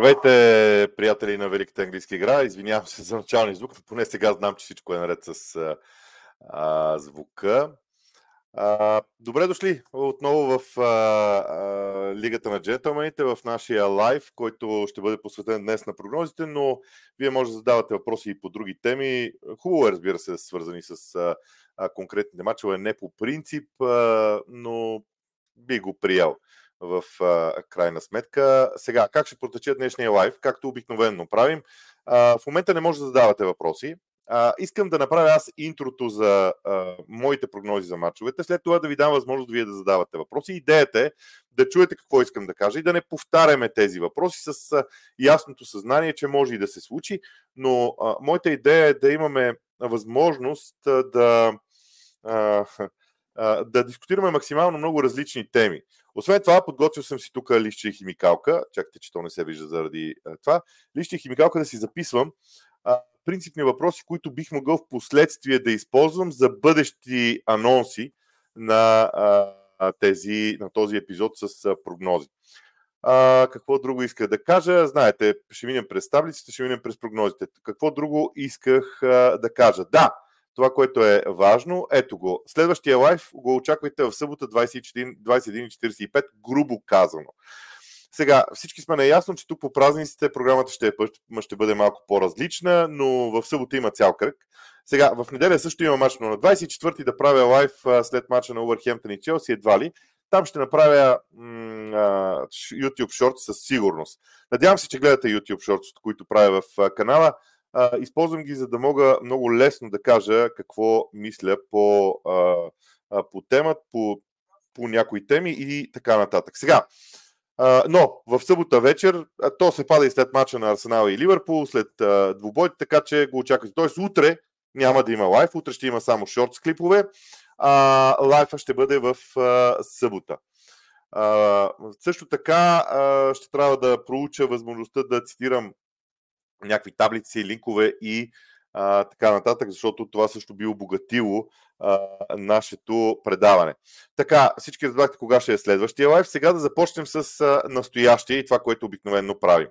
Здравейте, приятели на Великата английска игра. Извинявам се за началния звук, но поне сега знам, че всичко е наред с а, звука. А, добре дошли отново в а, а, Лигата на джентълмените, в нашия лайв, който ще бъде посветен днес на прогнозите, но вие може да задавате въпроси и по други теми. Хубаво е, разбира се, свързани с а, конкретните мачове, не по принцип, а, но би го приял в а, крайна сметка. Сега, как ще протече днешния лайв? Както обикновено правим. А, в момента не може да задавате въпроси. А, искам да направя аз интрото за а, моите прогнози за матчовете, след това да ви дам възможност вие да задавате въпроси. Идеята е да чуете какво искам да кажа и да не повтаряме тези въпроси с а, ясното съзнание, че може и да се случи, но а, моята идея е да имаме възможност а, да, а, да дискутираме максимално много различни теми. Освен това, подготвил съм си тук лище и химикалка. Чакайте, че то не се вижда заради това. Лище и химикалка да си записвам а, принципни въпроси, които бих могъл в последствие да използвам за бъдещи анонси на, а, тези, на този епизод с а, прогнози. А, какво друго иска да кажа? Знаете, ще минем през таблиците, ще минем през прогнозите. Какво друго исках а, да кажа? Да, това, което е важно, ето го. Следващия лайф го очаквайте в събота 21.45, грубо казано. Сега, всички сме наясно, че тук по празниците програмата ще, е, ще бъде малко по-различна, но в събота има цял кръг. Сега, в неделя също има мач, но на 24-ти да правя лайф след мача на Увърхемптън и Челси едва ли. Там ще направя м- YouTube Shorts със сигурност. Надявам се, че гледате YouTube Shorts, които правя в канала. Използвам ги, за да мога много лесно да кажа какво мисля по, а, по темата, по, по някои теми и така нататък. Сега, но в събота вечер, то се пада и след мача на Арсенал и Ливърпул, след а, така че го очаквате. Тоест утре няма да има лайф, утре ще има само шорт с клипове, а лайфа ще бъде в събота. Също така ще трябва да проуча възможността да цитирам някакви таблици, линкове и а, така нататък, защото това също би обогатило а, нашето предаване. Така, всички разбрахте кога ще е следващия лайв. Сега да започнем с а, настоящия и това, което обикновено правим.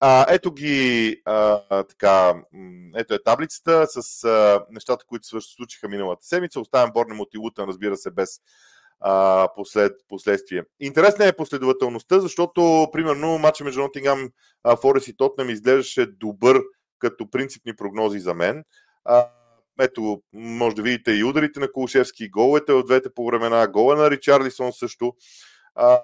А, ето ги, а, така, ето е таблицата с а, нещата, които се случиха миналата седмица. Оставям Борнемот и Лутън, разбира се, без а, послед, последствие. Интересна е последователността, защото, примерно, матча между Нотингам, Форест и Тотнам изглеждаше добър като принципни прогнози за мен. А, ето, може да видите и ударите на Кулшевски, головете от двете по времена, гола на Ричарлисон също. А,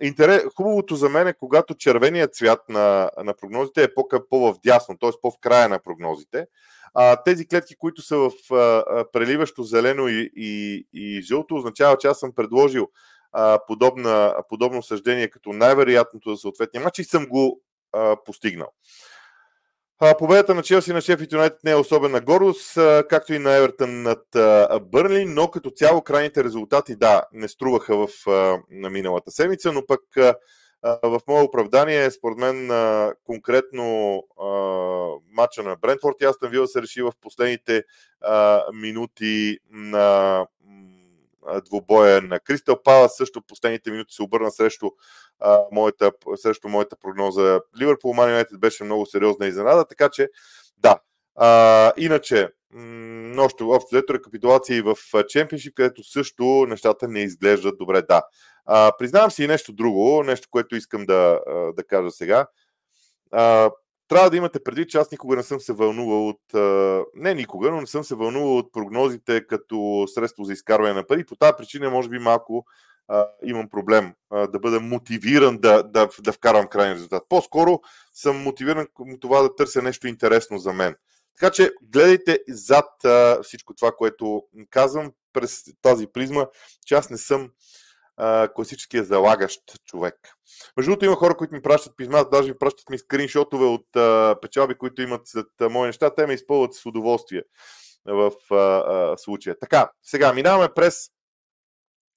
интерес, хубавото за мен е, когато червеният цвят на, на прогнозите е по-в дясно, т.е. по-в края на прогнозите. А, тези клетки, които са в а, преливащо зелено и, и, и жълто, означава, че аз съм предложил а, подобна, подобно съждение като най-вероятното за съответния матч и съм го а, постигнал. А, победата на Челси на Шеф Юнайтед не е особена гордост, а, както и на Евертън над Бърли, но като цяло крайните резултати, да, не струваха в а, на миналата седмица, но пък а, в мое оправдание, според мен, конкретно матча на Брентфорд и Астън Вила се реши в последните минути на двубоя на Кристал Пала. Също последните минути се обърна срещу, моята, срещу моята прогноза. Ливърпул Ман Юнайтед беше много сериозна изненада, така че да. Иначе, м- още общо взето и в Чемпионшип, където също нещата не изглеждат добре. Да. А, признавам си и нещо друго, нещо, което искам да, да кажа сега. А, трябва да имате предвид, че аз никога не съм се вълнувал от. Не никога, но не съм се вълнувал от прогнозите като средство за изкарване на пари. По тази причина, може би, малко а, имам проблем а, да бъда мотивиран да, да, да вкарам крайен резултат. По-скоро съм мотивиран към това да търся нещо интересно за мен. Така че гледайте зад а, всичко това, което казвам през тази призма, че аз не съм класическия залагащ човек. Между другото има хора, които ми пращат писма, даже ми пращат ми скриншотове от а, печалби, които имат след а, мои неща. Те ме изпълват с удоволствие в а, а, случая. Така, сега минаваме през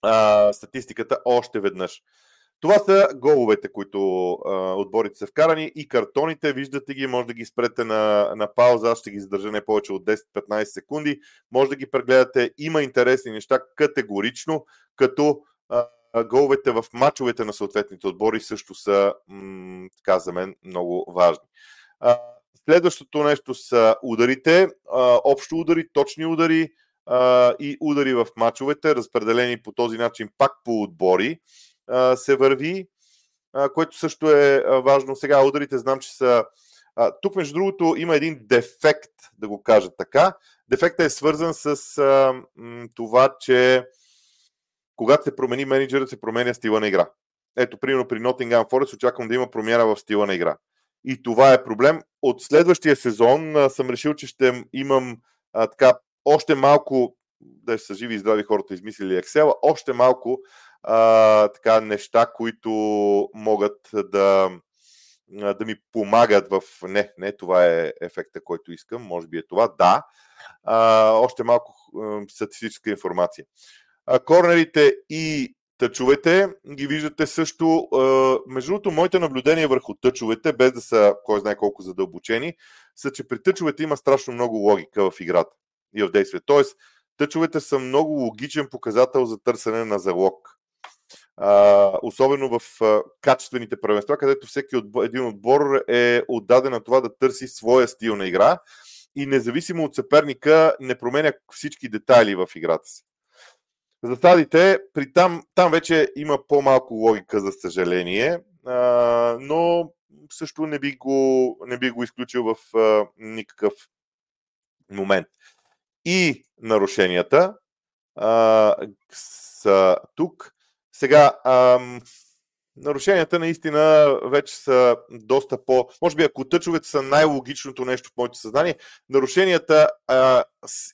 а, статистиката още веднъж. Това са головете, които а, отборите са вкарани и картоните. Виждате ги, може да ги спрете на, на пауза. Аз ще ги задържа не повече от 10-15 секунди. Може да ги прегледате. Има интересни неща категорично, като головете в мачовете на съответните отбори също са, м- така за мен, много важни. А, следващото нещо са ударите, а, общо удари, точни удари а, и удари в мачовете, разпределени по този начин пак по отбори се върви, което също е важно. Сега ударите знам, че са тук, между другото, има един дефект, да го кажа така. Дефектът е свързан с това, че когато се промени менеджерът, се променя стила на игра. Ето, примерно при Nottingham Forest очаквам да има промяна в стила на игра. И това е проблем. От следващия сезон съм решил, че ще имам а, така още малко, да са живи и здрави хората, измислили Excel, още малко а, така неща, които могат да, да ми помагат в... Не, не, това е ефекта, който искам, може би е това. Да, а, още малко а, статистическа информация. А, корнерите и тъчовете ги виждате също. Между другото, моите наблюдения върху тъчовете, без да са кой знае колко задълбочени, са, че при тъчовете има страшно много логика в играта и в действие. Тоест, тъчовете са много логичен показател за търсене на залог. Особено в качествените правенства, където всеки отбор, един отбор е отдаден на това да търси своя стил на игра и независимо от съперника не променя всички детайли в играта си. Засадите, при там, там вече има по-малко логика, за съжаление, а, но също не би го, не би го изключил в а, никакъв момент. И нарушенията а, са тук. Сега, ам, нарушенията наистина вече са доста по... Може би ако тъчовете са най-логичното нещо в моето съзнание, нарушенията а,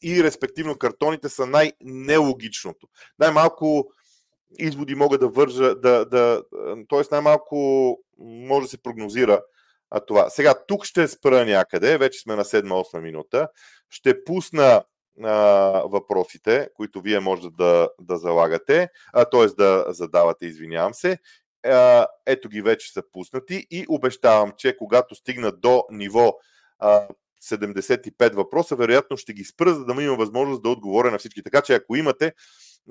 и респективно картоните са най-нелогичното. Най-малко изводи мога да вържа, да, да, т.е. най-малко може да се прогнозира това. Сега, тук ще спра някъде, вече сме на 7-8 минута. Ще пусна а, въпросите, които вие може да, да залагате, т.е. да задавате, извинявам се. А, ето ги вече са пуснати и обещавам, че когато стигна до ниво а, 75 въпроса, вероятно ще ги спра, за да има възможност да отговоря на всички. Така че ако имате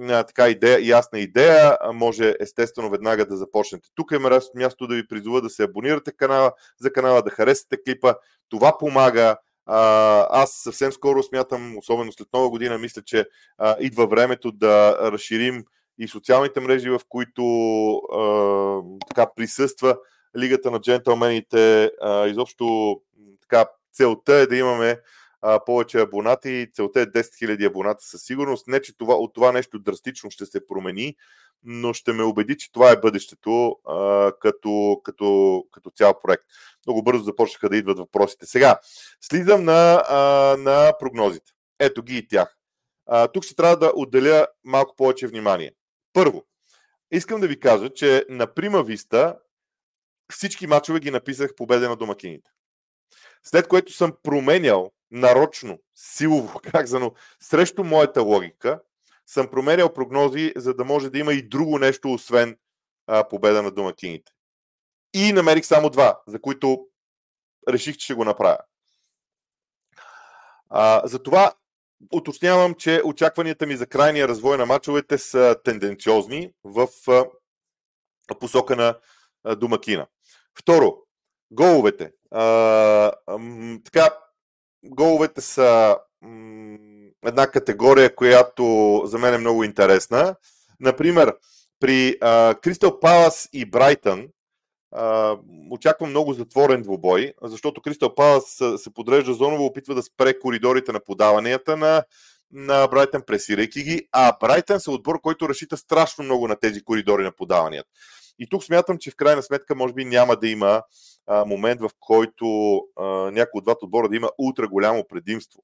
а, така идея, ясна идея, може естествено веднага да започнете. Тук е място да ви призова да се абонирате канала, за канала, да харесате клипа. Това помага аз съвсем скоро смятам, особено след нова година, мисля, че идва времето да разширим и социалните мрежи, в които така присъства Лигата на джентълмените. Изобщо така, целта е да имаме повече абонати. Целта е 10 000 абоната със сигурност. Не, че това, от това нещо драстично ще се промени, но ще ме убеди, че това е бъдещето като, като, като цял проект. Много бързо започнаха да идват въпросите. Сега, слизам на, на прогнозите. Ето ги и тях. Тук ще трябва да отделя малко повече внимание. Първо, искам да ви кажа, че на Прима Виста всички мачове ги написах победа на домакините. След което съм променял нарочно, силово, как зано, срещу моята логика, съм променял прогнози, за да може да има и друго нещо, освен а, победа на домакините. И намерих само два, за които реших, че ще го направя. А, затова уточнявам, че очакванията ми за крайния развой на мачовете са тенденциозни в а, посока на а, домакина. Второ, головете. А, м, така, головете са м, една категория, която за мен е много интересна. Например, при Кристал Палас и Брайтън очаквам много затворен двубой, защото Кристал Палас се подрежда зоново, опитва да спре коридорите на подаванията на, на Брайтън, пресирайки ги, а Брайтън са отбор, който разчита страшно много на тези коридори на подаванията. И тук смятам, че в крайна сметка може би няма да има а, момент, в който а, някой от двата отбора да има ултра голямо предимство.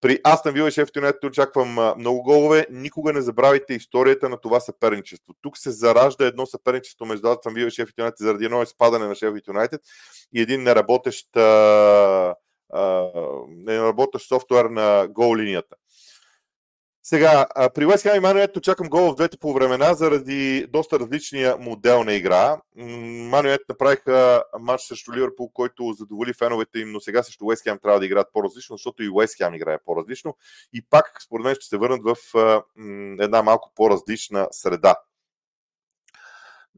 При Астан Вила и Шеф Юнайтед очаквам много голове. Никога не забравяйте историята на това съперничество. Тук се заражда едно съперничество между Астан Вила и Шеф Юнайтед заради едно изпадане на Шеф Юнайтед и един неработещ, а, а, неработещ софтуер на гол линията. Сега, при West Ham и Манует очаквам гол в двете по времена заради доста различния модел на игра. Манует направиха матч срещу Ливърпул, който задоволи феновете им, но сега срещу West Ham трябва да играят по-различно, защото и West Ham играе по-различно. И пак, според мен, ще се върнат в една малко по-различна среда.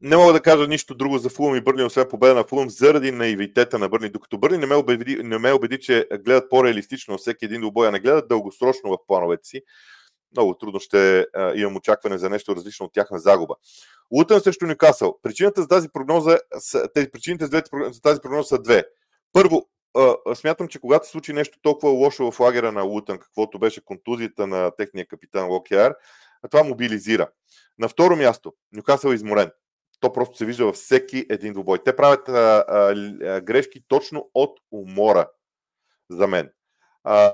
не мога да кажа нищо друго за Фулъм и Бърни, освен победа на Фулъм, заради наивитета на Бърни. Докато Бърни не ме убеди, не ме убеди че гледат по-реалистично всеки един двубой, а не гледат дългосрочно в плановете си, много трудно ще а, имам очакване за нещо различно от тяхна загуба. Лутън срещу Нюкасъл. Причината за тази прогноза, тези, причините за, двете, за тази прогноза са две. Първо, а, смятам, че когато се случи нещо толкова лошо в лагера на Лутън, каквото беше контузията на техния капитан Локиар, това мобилизира. На второ място, Нюкасъл е изморен. То просто се вижда във всеки един двубой. Те правят а, а, грешки точно от умора за мен. А,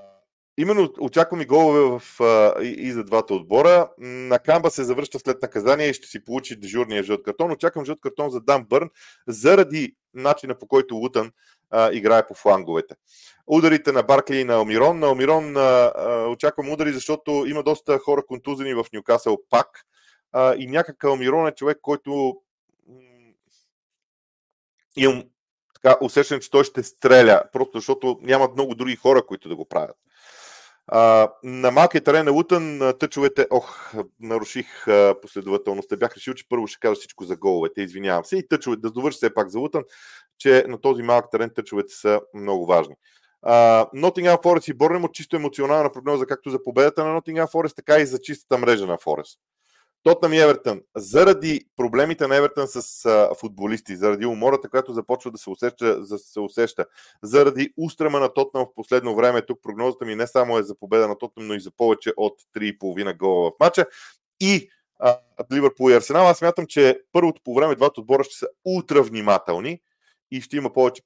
Именно очаквам и голове в, а, и, и за двата отбора. На Камба се завръща след наказание и ще си получи дежурния жълт картон. Очаквам жълт картон за Дан Бърн заради начина по който Лутън а, играе по фланговете. Ударите на Баркли и на Алмирон. На Алмирон а, а, очаквам удари, защото има доста хора контузени в Нюкасъл пак. А, и някак Алмирон е човек, който имам усещане, че той ще стреля, просто защото нямат много други хора, които да го правят. А, на малкия терен на Лутън тъчовете, ох, наруших а, последователността. Бях решил, че първо ще кажа всичко за головете, извинявам се. И тъчовете, да довърши все пак за Лутън, че на този малък терен тъчовете са много важни. Нотингам Форест и Борнемо чисто емоционална прогноза както за победата на Нотингам Форест, така и за чистата мрежа на Форест. Тотнам и Евертън. Заради проблемите на Евертън с а, футболисти, заради умората, която започва да се усеща, да се усеща, заради устрема на Тотнам в последно време, тук прогнозата ми не само е за победа на Тотнам, но и за повече от 3,5 гола в матча. И а, Ливърпул и Арсенал, аз смятам, че първото по време двата отбора ще са ултра внимателни и ще има повече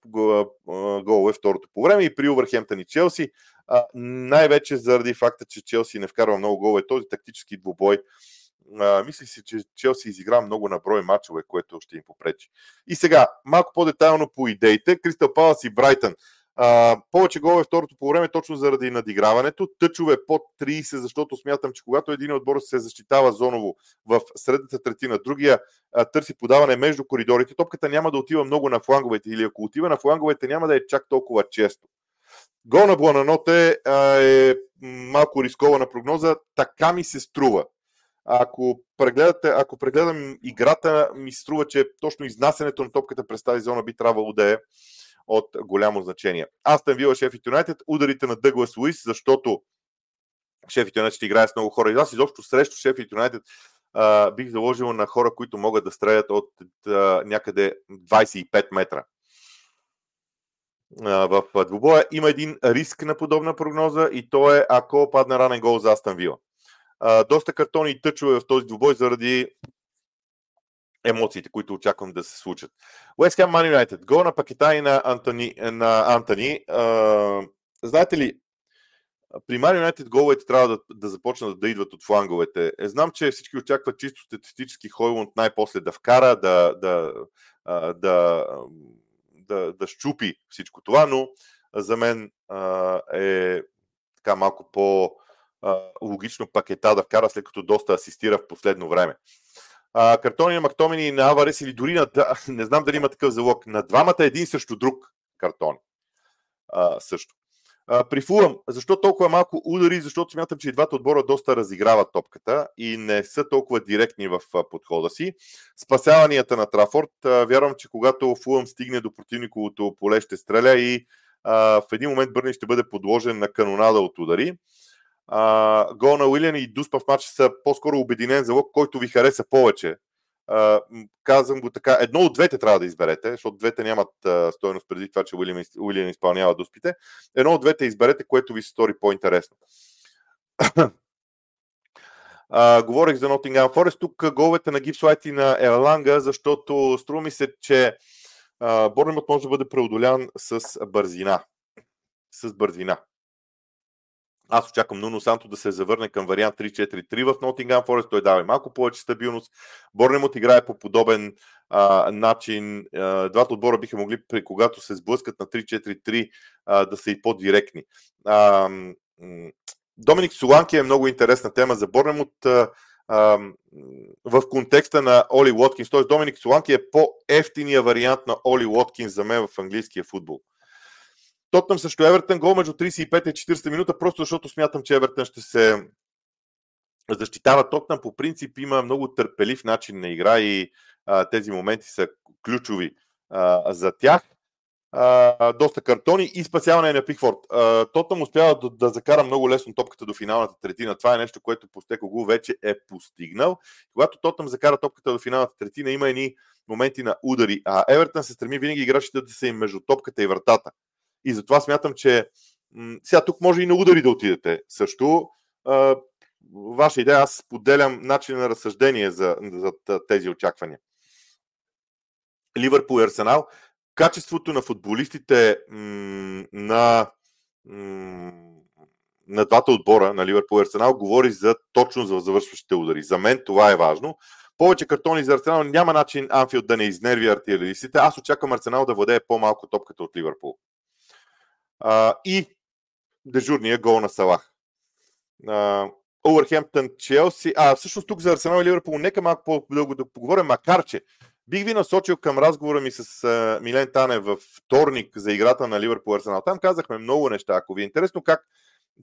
голове второто по време и при Увърхемптън и Челси. Най-вече заради факта, че Челси не вкарва много голове. Този тактически двубой а, мисля си, че Челси изигра много на брой мачове, което ще им попречи. И сега, малко по-детайлно по идеите. Кристал Палас и Брайтън. А, повече голове второто по време точно заради надиграването. Тъчове под 30, защото смятам, че когато един отбор се защитава зоново в средната третина, другия а, търси подаване между коридорите, топката няма да отива много на фланговете или ако отива на фланговете, няма да е чак толкова често. Гол на Блананоте е малко рискована прогноза, така ми се струва. Ако, прегледате, ако прегледам играта, ми струва, че точно изнасянето на топката през тази зона би трябвало да е от голямо значение. Астън Вила, Шеф Юнайтед, ударите на Дъглас Луис, защото Шеф Юнайтед ще играе с много хора. И аз изобщо срещу Шеф Юнайтед бих заложил на хора, които могат да стрелят от а, някъде 25 метра. В двубоя има един риск на подобна прогноза и то е ако падне ранен гол за Астан Вила доста картони и тъчове в този двубой заради емоциите, които очаквам да се случат. West Ham Man United. Гол на пакета и на Антони. На Антони. А, знаете ли, при Man United головете трябва да, да започнат да идват от фланговете. Е, знам, че всички очакват чисто статистически Хойлунд най-после да вкара, да, да, да, да, да, да щупи всичко това, но за мен а, е така малко по- логично пакета да вкара, след като доста асистира в последно време. А, картони на Мактомини и на Аварес или дори на... Не знам дали има такъв залог. На двамата един срещу друг картон. А, също. А, при Фулъм, защо толкова малко удари? Защото смятам, че и двата отбора доста разиграват топката и не са толкова директни в подхода си. Спасяванията на Трафорд. Вярвам, че когато Фулъм стигне до противниковото поле, ще стреля и а, в един момент Бърни ще бъде подложен на канонада от удари а, гол на Уилиан и Дуспа в матча са по-скоро обединен залог, който ви хареса повече. А, казвам го така, едно от двете трябва да изберете, защото двете нямат а, стоеност преди това, че Уилиан, Уилиан изпълнява дуспите. Едно от двете изберете, което ви се стори по-интересно. А, говорих за Nottingham Forest. Тук головете на Гипслайт и на Еланга, защото струва ми се, че Борнемот може да бъде преодолян с бързина. С бързина. Аз очаквам Нуно Санто да се завърне към вариант 3-4-3 в Nottingham Forest. Той дава малко повече стабилност. Борнемот играе по подобен а, начин. А, двата отбора биха могли, при, когато се сблъскат на 3-4-3, а, да са и по-директни. А, Доминик Соланки е много интересна тема за Борнемот в контекста на Оли Уоткинс. Т.е. Доминик Соланки е по-ефтиния вариант на Оли Уоткинс за мен в английския футбол. Тотнам също Евертън гол между 35 и 40 минута, просто защото смятам, че Евертън ще се защитава Тотнам по принцип има много търпелив начин на игра и а, тези моменти са ключови а, за тях. А, доста картони и спасяване на Пикфорд. Тотнам успява да, да закара много лесно топката до финалната третина. Това е нещо, което Постекогу вече е постигнал. Когато Тотнам закара топката до финалната третина, има едни моменти на удари. А Евертън се стреми винаги играчите да са им между топката и вратата. И затова смятам, че сега тук може и на удари да отидете също. Ваша идея, аз поделям начин на разсъждение за, за тези очаквания. Ливърпул и Арсенал. Качеството на футболистите на, на двата отбора, на Ливърпул и Арсенал, говори за точно за завършващите удари. За мен това е важно. Повече картони за Арсенал няма начин Анфилд да не изнерви артилеристите. Аз очаквам Арсенал да владее по-малко топката от Ливърпул. А, и дежурния гол на Салах. Овърхемптън, Челси. А, всъщност тук за Арсенал и Ливърпул нека малко по-дълго да поговорим, макар че бих ви насочил към разговора ми с uh, Милен Тане във вторник за играта на Ливърпул Арсенал. Там казахме много неща. Ако ви е интересно как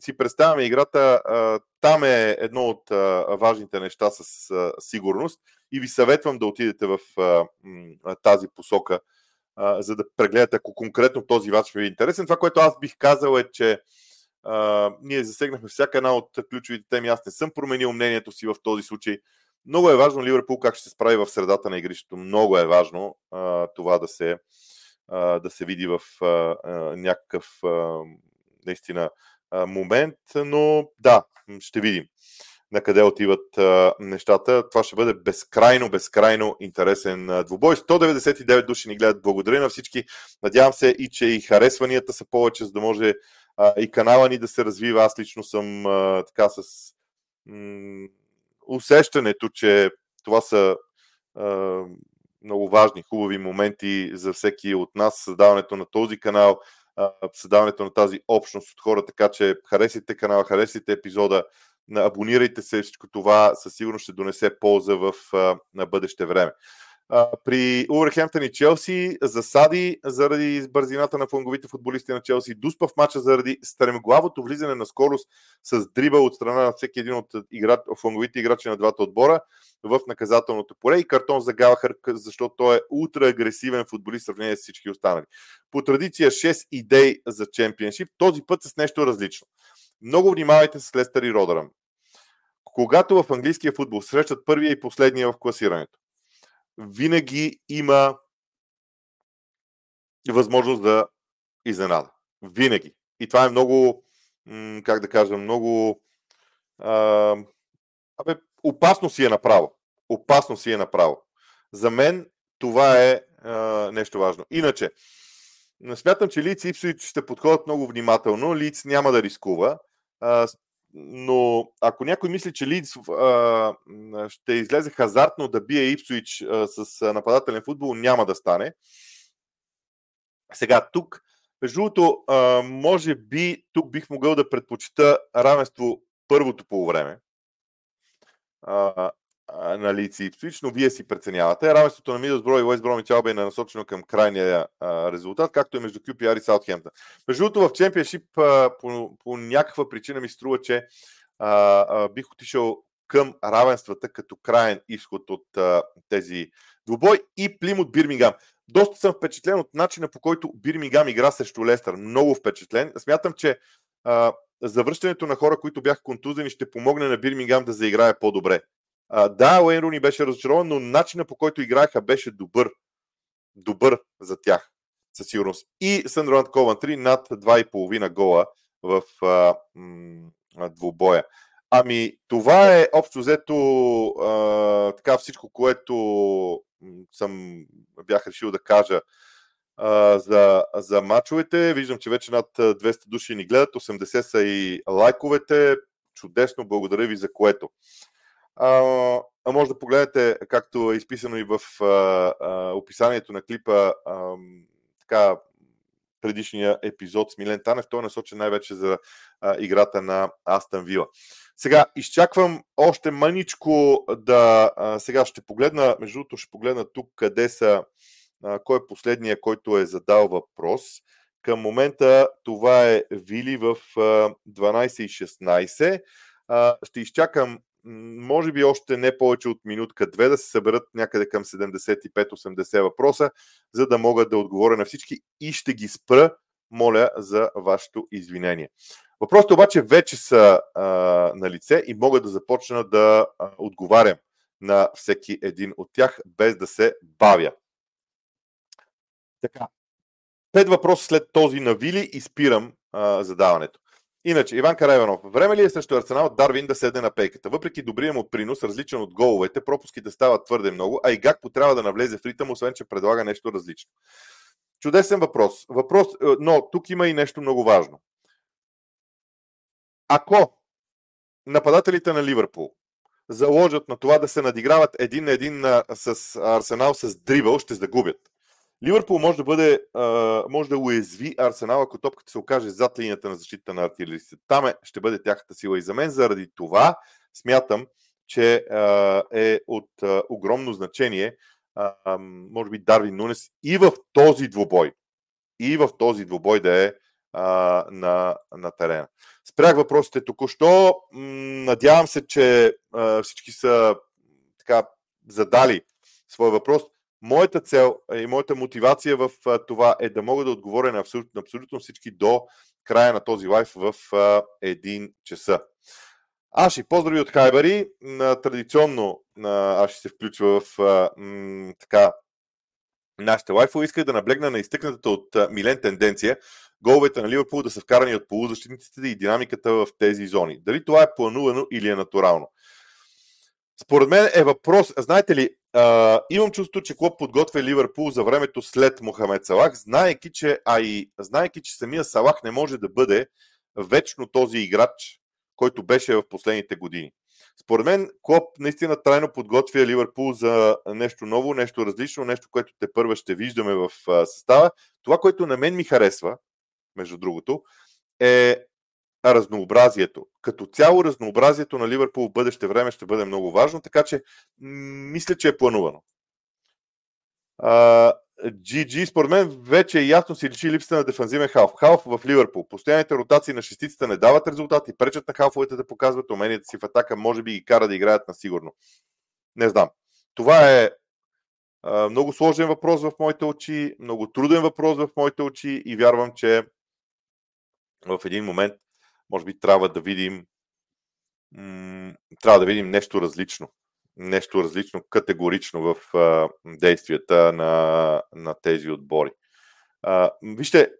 си представяме играта, uh, там е едно от uh, важните неща с uh, сигурност и ви съветвам да отидете в uh, тази посока, за да прегледате, ако конкретно този вач ви е интересен. Това, което аз бих казал е, че а, ние засегнахме всяка една от ключовите теми. Аз не съм променил мнението си в този случай. Много е важно Ливърпул как ще се справи в средата на игрището. Много е важно а, това да се, а, да се види в а, а, някакъв а, наистина а, момент, но да, ще видим на къде отиват а, нещата. Това ще бъде безкрайно, безкрайно интересен двубой. 199 души ни гледат. Благодаря на всички. Надявам се и, че и харесванията са повече, за да може а, и канала ни да се развива. Аз лично съм а, така с м- усещането, че това са а, много важни, хубави моменти за всеки от нас. Създаването на този канал, създаването на тази общност от хора, така че харесайте канала, харесайте епизода, абонирайте се, всичко това със сигурност ще донесе полза в на бъдеще време при Увърхемптън и Челси засади заради бързината на фланговите футболисти на Челси, дуспа в мача заради стремглавото влизане на скорост с дриба от страна на всеки един от фланговите играчи на двата отбора в наказателното поле и картон за Галахър, защото той е ултра агресивен футболист в сравнение с всички останали. По традиция 6 идеи за чемпионшип, този път с нещо различно. Много внимавайте с Лестър и Родъръм. Когато в английския футбол срещат първия и последния в класирането, винаги има възможност да изненада. Винаги. И това е много, как да кажа, много а, абе, опасно си е направо. Опасно си е направо. За мен това е а, нещо важно. Иначе, смятам, че Лиц и Ипсович ще подходят много внимателно. Лиц няма да рискува. Но ако някой мисли, че Лидс ще излезе хазартно да бие Ипсуич с нападателен футбол, няма да стане. Сега тук, между другото, може би тук бих могъл да предпочита равенство първото полувреме на Лици Ипсвич, но вие си преценявате. Равенството на Мидълсбро и Уест Бромич Алба е насочено към крайния а, резултат, както и между QPR и Саутхемптън. Между другото, в Чемпионшип по, по някаква причина ми струва, че а, а, бих отишъл към равенствата като крайен изход от а, тези двубой и Плим от Бирмингам. Доста съм впечатлен от начина по който Бирмингам игра срещу Лестър. Много впечатлен. Смятам, че а, завръщането на хора, които бяха контузени, ще помогне на Бирмингам да заиграе по-добре. А, да, Уейн Руни беше разочарован, но начина по който играеха беше добър. Добър за тях, със сигурност. И Съндерланд Ковантри над 2,5 гола в а, м- двубоя. Ами, това е общо взето а, така всичко, което съм бях решил да кажа а, за, за мачовете. Виждам, че вече над 200 души ни гледат, 80 са и лайковете. Чудесно, благодаря ви за което. А, а може да погледнете, както е изписано и в а, а, описанието на клипа, а, така, предишния епизод с Милен Танев. Той е насочен най-вече за а, играта на Астан Вила. Сега, изчаквам още мъничко да... А, сега ще погледна, между другото ще погледна тук къде са, а, кой е последния, който е задал въпрос. Към момента това е Вили в а, 12.16. А, ще изчакам може би още не повече от минутка-две да се съберат някъде към 75-80 въпроса, за да мога да отговоря на всички и ще ги спра, моля за вашето извинение. Въпросите обаче вече са а, на лице и мога да започна да отговарям на всеки един от тях, без да се бавя. Така. Пет въпроса след този на Вили и спирам а, задаването. Иначе, Иван Карайванов, време ли е срещу Арсенал Дарвин да седне на пейката? Въпреки добрия му принос, различен от головете, пропуските стават твърде много, а и Гакпо трябва да навлезе в ритъм, освен че предлага нещо различно. Чудесен въпрос. въпрос. Е, но тук има и нещо много важно. Ако нападателите на Ливърпул заложат на това да се надиграват един на един с Арсенал с дрибъл, ще загубят. Ливърпул може да бъде, може да уязви Арсенал, ако топката се окаже зад линията на защита на артилеристите. Там е, ще бъде тяхната сила. И за мен заради това смятам, че е от огромно значение, може би Дарвин Нунес и в този двубой, и в този двубой да е на, на терена. Спрях въпросите току-що. Надявам се, че всички са така задали своя въпрос. Моята цел и моята мотивация в това е да мога да отговоря на абсолютно, абсолютно всички до края на този лайф в един часа. Аши, поздрави от Хайбари. Традиционно Аши се включва в така нашите лайфове. Исках да наблегна на изтъкнатата от Милен тенденция головете на Ливърпул да са вкарани от полузащитниците и динамиката в тези зони. Дали това е планувано или е натурално? Според мен е въпрос, знаете ли, а, имам чувство, че клуб подготвя Ливърпул за времето след Мохамед Салах, знаеки, че, а и знаеки, че самия Салах не може да бъде вечно този играч, който беше в последните години. Според мен Клоп наистина трайно подготвя Ливърпул за нещо ново, нещо различно, нещо, което те първа ще виждаме в състава. Това, което на мен ми харесва, между другото, е разнообразието. Като цяло разнообразието на Ливърпул в бъдеще време ще бъде много важно, така че мисля, че е планувано. GG, според мен вече е ясно си личи липсата на дефанзивен халф. Халф в Ливърпул. Постоянните ротации на шестиците не дават резултати, пречат на халфовете да показват уменията си в атака, може би ги кара да играят на сигурно. Не знам. Това е много сложен въпрос в моите очи, много труден въпрос в моите очи и вярвам, че в един момент може би трябва да видим трябва да видим нещо различно. Нещо различно, категорично в действията на, на тези отбори. Вижте,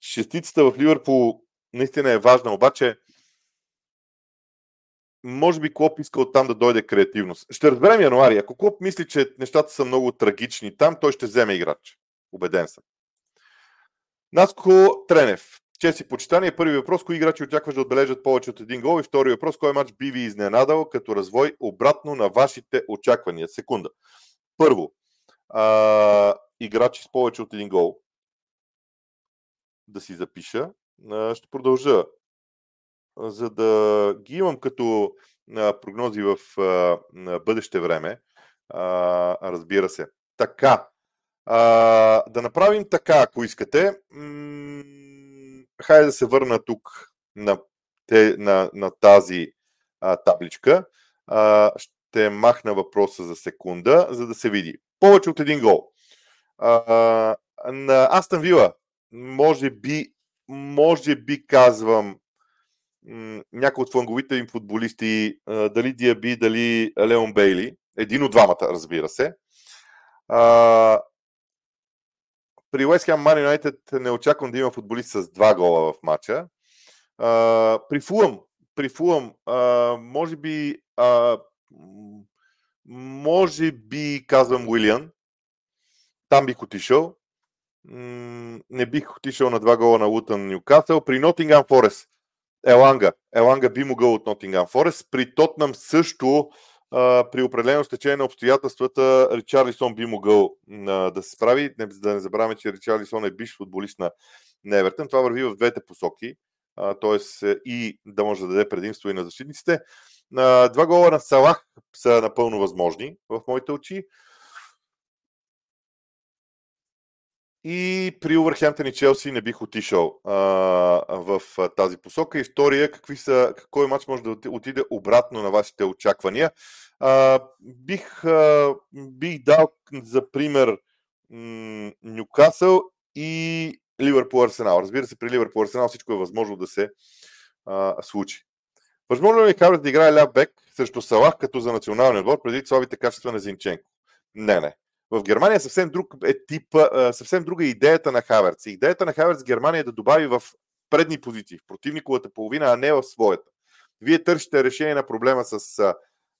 шестицата в Ливърпул наистина е важна, обаче може би Клоп иска оттам да дойде креативност. Ще разберем януари. Ако Клоп мисли, че нещата са много трагични там, той ще вземе играч. Убеден съм. Наско Тренев. Чест почитание. Първи въпрос. Кои играчи очакваш да отбележат повече от един гол? И втори въпрос. Кой матч би ви изненадал като развой обратно на вашите очаквания? Секунда. Първо. А, играчи с повече от един гол. Да си запиша. А, ще продължа. За да ги имам като а, прогнози в а, бъдеще време. А, разбира се. Така. А, да направим така, ако искате. М- хайде да се върна тук на, те, на, на тази а, табличка. А, ще махна въпроса за секунда, за да се види. Повече от един гол. А, на Астън Вила, може би, може би казвам някои от фланговите им футболисти, а, дали Диаби, дали Леон Бейли, един от двамата, разбира се. А, при West Ham Man United не очаквам да има футболист с два гола в матча. При Фулъм, при Фулъм, може би може би казвам Уилиан. Там бих отишъл. Не бих отишъл на два гола на Лутън Ньюкасъл. При Нотингам Форест Еланга. Еланга би могъл от Нотингам Форест. При Тотнам също а, при определено стечение на обстоятелствата Ричарлисон би могъл а, да се справи. Не, да не забравяме, че Ричарлисон е бивш футболист на, на. Това върви в двете посоки, т.е. и да може да даде предимство и на защитниците. А, два гола на Салах са напълно възможни в моите очи. И при Увърхемптън и Челси не бих отишъл а, в а, тази посока. И втория, какви са, кой матч може да отиде обратно на вашите очаквания? А, бих, а, бих дал за пример Нюкасъл и Ливърпул Арсенал. Разбира се, при Ливърпул Арсенал всичко е възможно да се а, случи. Възможно ли Хавърт да играе ляв бек срещу Салах като за националния отбор, преди слабите качества на Зинченко? Не, не. В Германия съвсем друг е типа, съвсем друга е идеята на Хаверц. Идеята на Хаверц Германия е да добави в предни позиции, в противниковата половина, а не в своята. Вие търсите решение на проблема с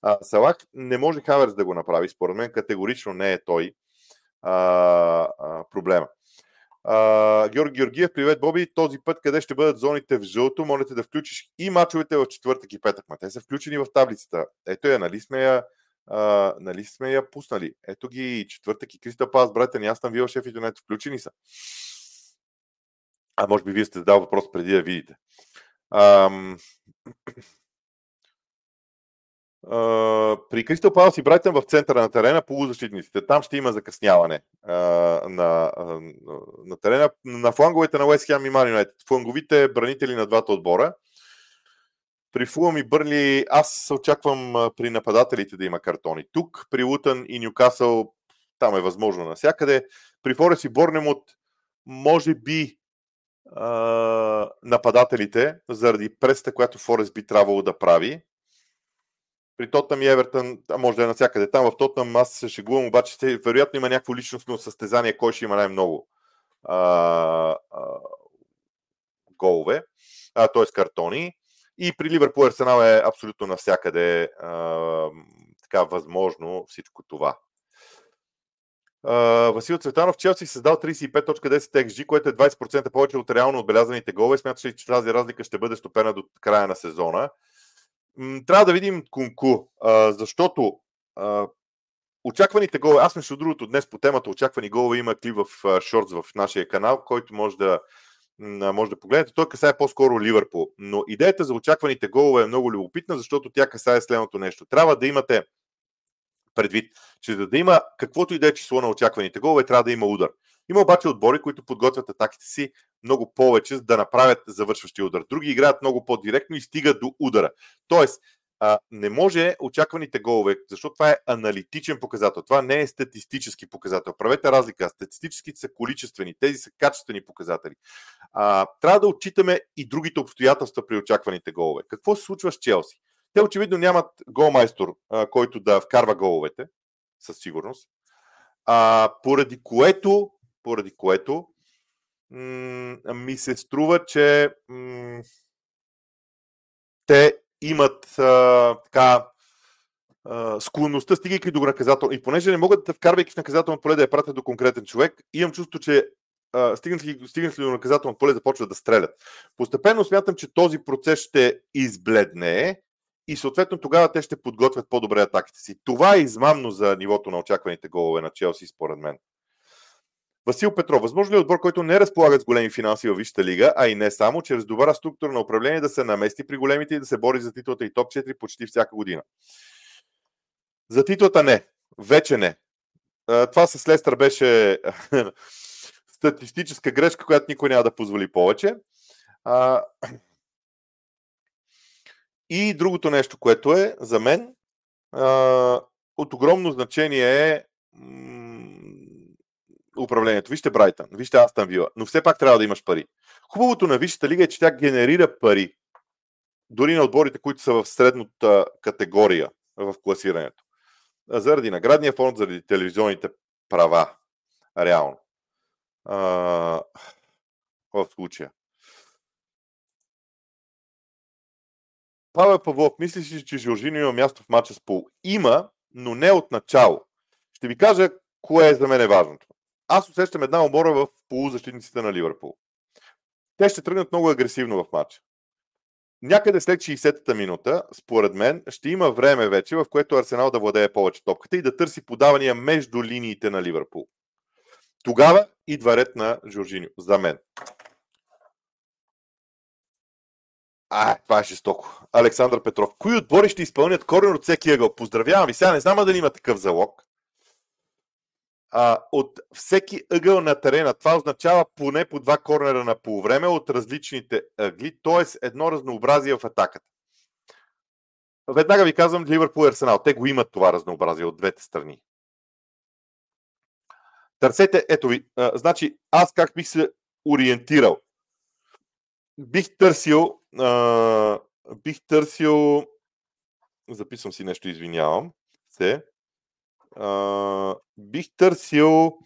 а, Салах. Не може Хаверц да го направи. Според мен категорично не е той а, а, проблема. А, Георги Георгиев, привет, Боби. Този път къде ще бъдат зоните в жълто, молите да включиш и мачовете в четвъртък и петък. Ма те са включени в таблицата. Ето я, нали сме я, нали сме я пуснали. Ето ги четвъртък и Криста Пас, брате, аз съм вил шеф и Донет, включени са. А може би вие сте задал въпрос преди да видите. Ам при Кристал Палас и Брайтън в центъра на терена полузащитниците. Там ще има закъсняване а, на, а, на терена. На фланговете на Уест Хем и Юнайтед. Фланговите бранители на двата отбора. При Фулъм и Бърли аз очаквам при нападателите да има картони. Тук при Лутън и Нюкасъл там е възможно навсякъде. При Форес и Борнемот може би а, нападателите, заради преста, която Форест би трябвало да прави, при Тотнам и Евертън, може да е навсякъде. Там в Тотнам аз се шегувам, обаче вероятно има някакво личностно състезание, кой ще има най-много а, а, голове, т.е. картони. И при Ливърпул Арсенал е абсолютно навсякъде а, така възможно всичко това. Uh, Васил Цветанов, Челси създал 35.10 XG, което е 20% повече от реално отбелязаните голове. Смяташ ли, че тази разлика ще бъде стопена до края на сезона? трябва да видим Кунку, защото очакваните голове, аз между другото днес по темата очаквани голове има клип в шортс в нашия канал, който може да, може да погледнете. Той касае по-скоро Ливърпул. Но идеята за очакваните голове е много любопитна, защото тя касае следното нещо. Трябва да имате предвид, че за да има каквото и да е число на очакваните голове, трябва да има удар. Има обаче отбори, които подготвят атаките си много повече, за да направят завършващия удар. Други играят много по-директно и стигат до удара. Тоест, не може очакваните голове, защото това е аналитичен показател. Това не е статистически показател. Правете разлика. Статистическите са количествени, тези са качествени показатели. А, трябва да отчитаме и другите обстоятелства при очакваните голове. Какво се случва с Челси? Те очевидно нямат голмайстор, а, който да вкарва головете, със сигурност. А, поради което поради което м- ми се струва, че м- те имат а, така а, склонността, стигайки до наказателно. И понеже не могат да вкарвайки в наказателно поле да я пратят до конкретен човек, имам чувство, че стигнат ли, до наказателно поле, започват да стрелят. Постепенно смятам, че този процес ще избледне и съответно тогава те ще подготвят по-добре атаките си. Това е измамно за нивото на очакваните голове на Челси, според мен. Васил Петров, възможно ли е отбор, който не разполага с големи финанси във Висшата лига, а и не само, чрез добра структура на управление да се намести при големите и да се бори за титлата и топ 4 почти всяка година? За титлата не. Вече не. Това с Лестър беше статистическа грешка, която никой няма да позволи повече. И другото нещо, което е за мен от огромно значение е управлението. Вижте Брайтън, вижте Астан Вила, но все пак трябва да имаш пари. Хубавото на Висшата лига е, че тя генерира пари. Дори на отборите, които са в средната категория в класирането. Заради наградния фонд, заради телевизионните права. Реално. А, в случая. Павел Павлов, мислиш ли, че Жоржино има място в матча с Пул? Има, но не от начало. Ще ви кажа кое е за мен е важното аз усещам една обора в полузащитниците на Ливърпул. Те ще тръгнат много агресивно в матча. Някъде след 60-та минута, според мен, ще има време вече, в което Арсенал да владее повече топката и да търси подавания между линиите на Ливърпул. Тогава идва ред на Жоржиньо, за мен. А, това е жестоко. Александър Петров. Кои отбори ще изпълнят корен от всеки ъгъл? Поздравявам ви. Сега не знам дали има такъв залог. А, от всеки ъгъл на терена. Това означава поне по два корнера на полувреме от различните ъгли, т.е. едно разнообразие в атаката. Веднага ви казвам Ливърпул и Арсенал. Те го имат това разнообразие от двете страни. Търсете, ето ви, а, значи аз как бих се ориентирал. Бих търсил, а, бих търсил, записвам си нещо, извинявам се, а, бих търсил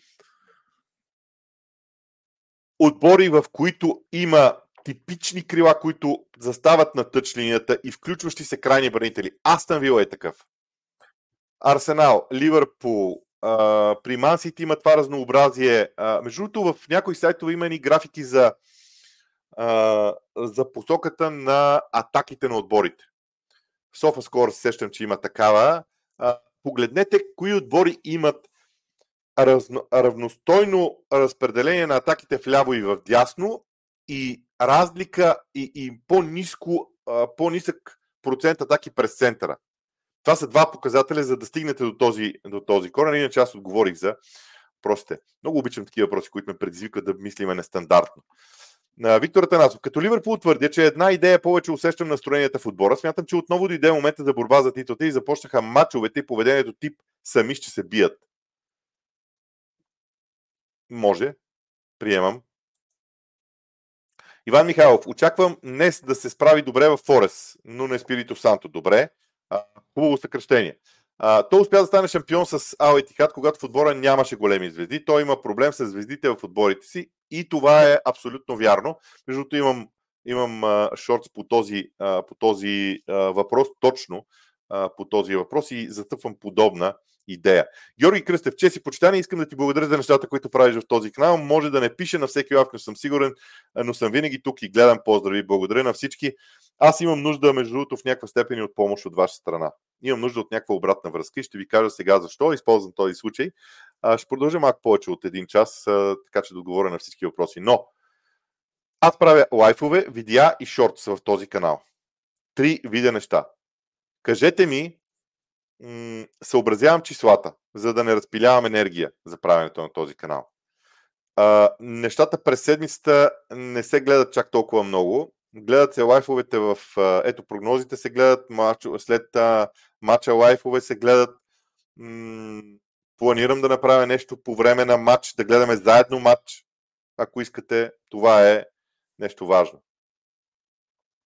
отбори, в които има типични крила, които застават на тъч линията и включващи се крайни бранители. Астън Вил е такъв. Арсенал, Ливърпул, при Мансити има това разнообразие. А, между другото, в някои сайтове има и графики за, а, за посоката на атаките на отборите. Софа скоро се сещам, че има такава. А, погледнете кои отбори имат разно, равностойно разпределение на атаките в ляво и в дясно и разлика и, и по-ниско, по-нисък процент атаки през центъра. Това са два показателя, за да стигнете до този, до този корен. Иначе аз отговорих за простите. Много обичам такива въпроси, които ме предизвикват да мислиме нестандартно. Виктор Танасов. Като Ливърпул твърдя, че една идея повече усещам настроенията в отбора. Смятам, че отново дойде момента за борба за титлата и започнаха мачовете и поведението тип сами ще се бият. Може. Приемам. Иван Михайлов. Очаквам днес да се справи добре в Форес, но не Спирито Санто. Добре. Хубаво съкръщение. А, той успя да стане шампион с Ал когато в отбора нямаше големи звезди. Той има проблем с звездите в отборите си и това е абсолютно вярно. Между другото имам, имам а, шортс по този, по този въпрос, точно по този въпрос и затъпвам подобна идея. Георги Кръстев, че си почитание, искам да ти благодаря за нещата, които правиш в този канал. Може да не пише на всеки лав, но съм сигурен, но съм винаги тук и гледам поздрави. Благодаря на всички. Аз имам нужда, между другото, в някаква степен от помощ от ваша страна. Имам нужда от някаква обратна връзка и ще ви кажа сега защо. Използвам този случай. Ще продължа малко повече от един час, така че да отговоря на всички въпроси. Но аз правя лайфове, видеа и шортс в този канал. Три вида неща. Кажете ми съобразявам числата, за да не разпилявам енергия за правенето на този канал. А, нещата през седмицата не се гледат чак толкова много. Гледат се лайфовете в... Ето, прогнозите се гледат, мач, след а, матча лайфове се гледат. М- планирам да направя нещо по време на матч, да гледаме заедно матч. Ако искате, това е нещо важно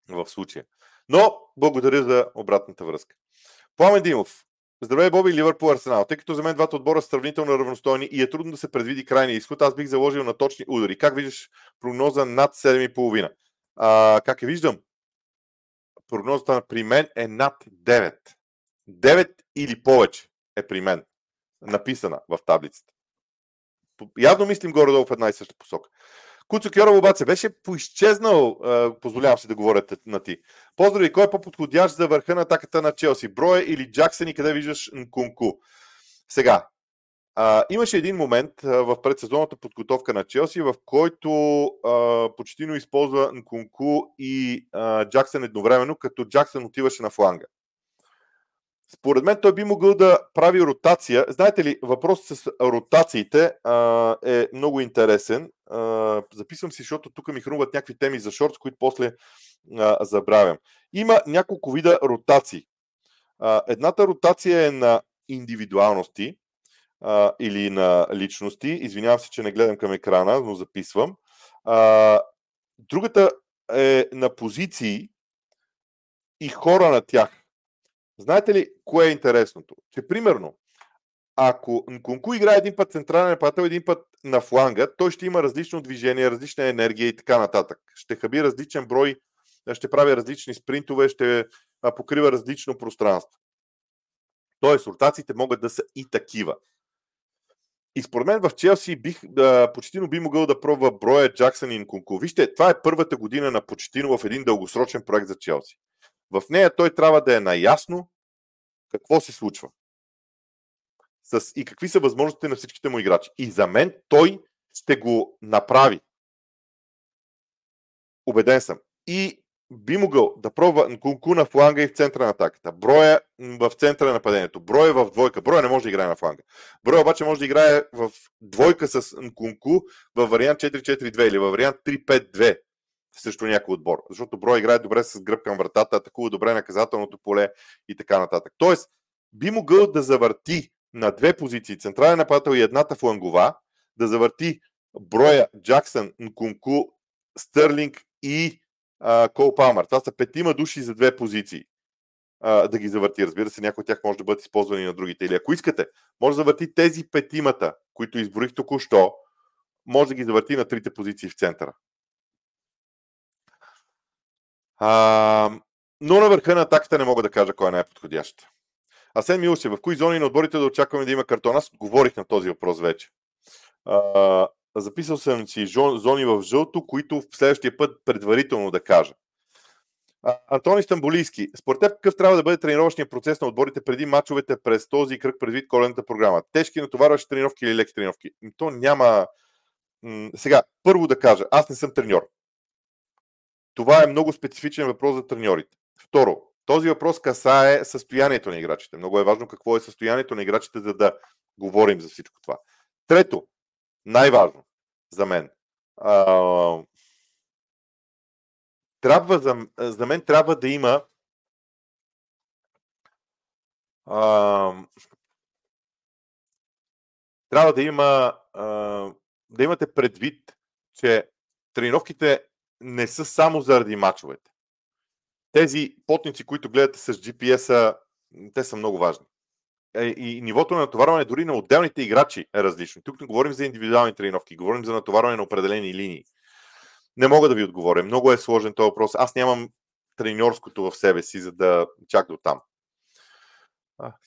в случая. Но благодаря за обратната връзка. Пламен Димов. Здравей, Боби, Ливърпул, Арсенал. Тъй като за мен двата отбора са сравнително равностойни и е трудно да се предвиди крайния изход, аз бих заложил на точни удари. Как виждаш прогноза над 7,5? А, как я виждам? Прогнозата при мен е над 9. 9 или повече е при мен написана в таблицата. Явно мислим горе-долу в една и съща посока. Куцо Кьоров обаче беше поизчезнал, позволявам си да говоря на ти. Поздрави, кой е по-подходящ за върха на атаката на Челси? Броя или Джаксън и къде виждаш Нкунку? Сега, а, имаше един момент а, в предсезонната подготовка на Челси, в който а, почти използва Нкунку и а, Джаксън едновременно, като Джаксън отиваше на фланга. Според мен той би могъл да прави ротация. Знаете ли, въпросът с ротациите а, е много интересен. А, записвам си, защото тук ми хрумват някакви теми за шорт, които после а, забравям. Има няколко вида ротации. А, едната ротация е на индивидуалности а, или на личности. Извинявам се, че не гледам към екрана, но записвам. А, другата е на позиции и хора на тях. Знаете ли кое е интересното? Че примерно, ако Нкунку играе един път централен нападател, един път на фланга, той ще има различно движение, различна енергия и така нататък. Ще хаби различен брой, ще прави различни спринтове, ще покрива различно пространство. Тоест, ротациите могат да са и такива. И според мен в Челси бих, да, Почетино би могъл да пробва броя Джаксън и Нкунку. Вижте, това е първата година на Почетино в един дългосрочен проект за Челси. В нея той трябва да е наясно какво се случва. С, и какви са възможностите на всичките му играчи. И за мен той ще го направи. Обеден съм. И би могъл да пробва Нкунку на фланга и в центъра на атаката. Броя в центъра на нападението. Броя в двойка. Броя не може да играе на фланга. Броя обаче може да играе в двойка с Нкунку в вариант 4-4-2 или в вариант 3-5-2 срещу някой отбор. Защото Броя играе добре с гръб към вратата, атакува добре наказателното поле и така нататък. Тоест, би могъл да завърти на две позиции, централен нападател и едната флангова, да броя Джаксън, Нкунку, Стърлинг и а, Кол Палмър. Това са петима души за две позиции. А, да ги завърти. Разбира се, някои от тях може да бъдат използвани на другите. Или ако искате, може да завърти тези петимата, които изборих току-що, може да ги завърти на трите позиции в центъра. А, но на върха на атаката не мога да кажа кой е най-подходящ. Асен Милушев, в кои зони на отборите да очакваме да има картон? Аз говорих на този въпрос вече. А, записал съм си зони в жълто, които в следващия път предварително да кажа. Антони Стамбулийски, според теб какъв трябва да бъде тренировъчният процес на отборите преди мачовете през този кръг предвид колената програма? Тежки натоварващи тренировки или леки тренировки? То няма... Сега, първо да кажа, аз не съм треньор. Това е много специфичен въпрос за треньорите. Второ, този въпрос касае състоянието на играчите. Много е важно какво е състоянието на играчите, за да говорим за всичко това. Трето, най-важно за мен. А, трябва за, за мен трябва да има а, трябва да има а, да имате предвид, че тренировките не са само заради мачовете. Тези потници, които гледате с GPS-а, те са много важни. Е, и нивото на натоварване дори на отделните играчи е различно. Тук не говорим за индивидуални тренировки, говорим за натоварване на определени линии. Не мога да ви отговоря. Много е сложен този въпрос. Аз нямам треньорското в себе си, за да чак до там.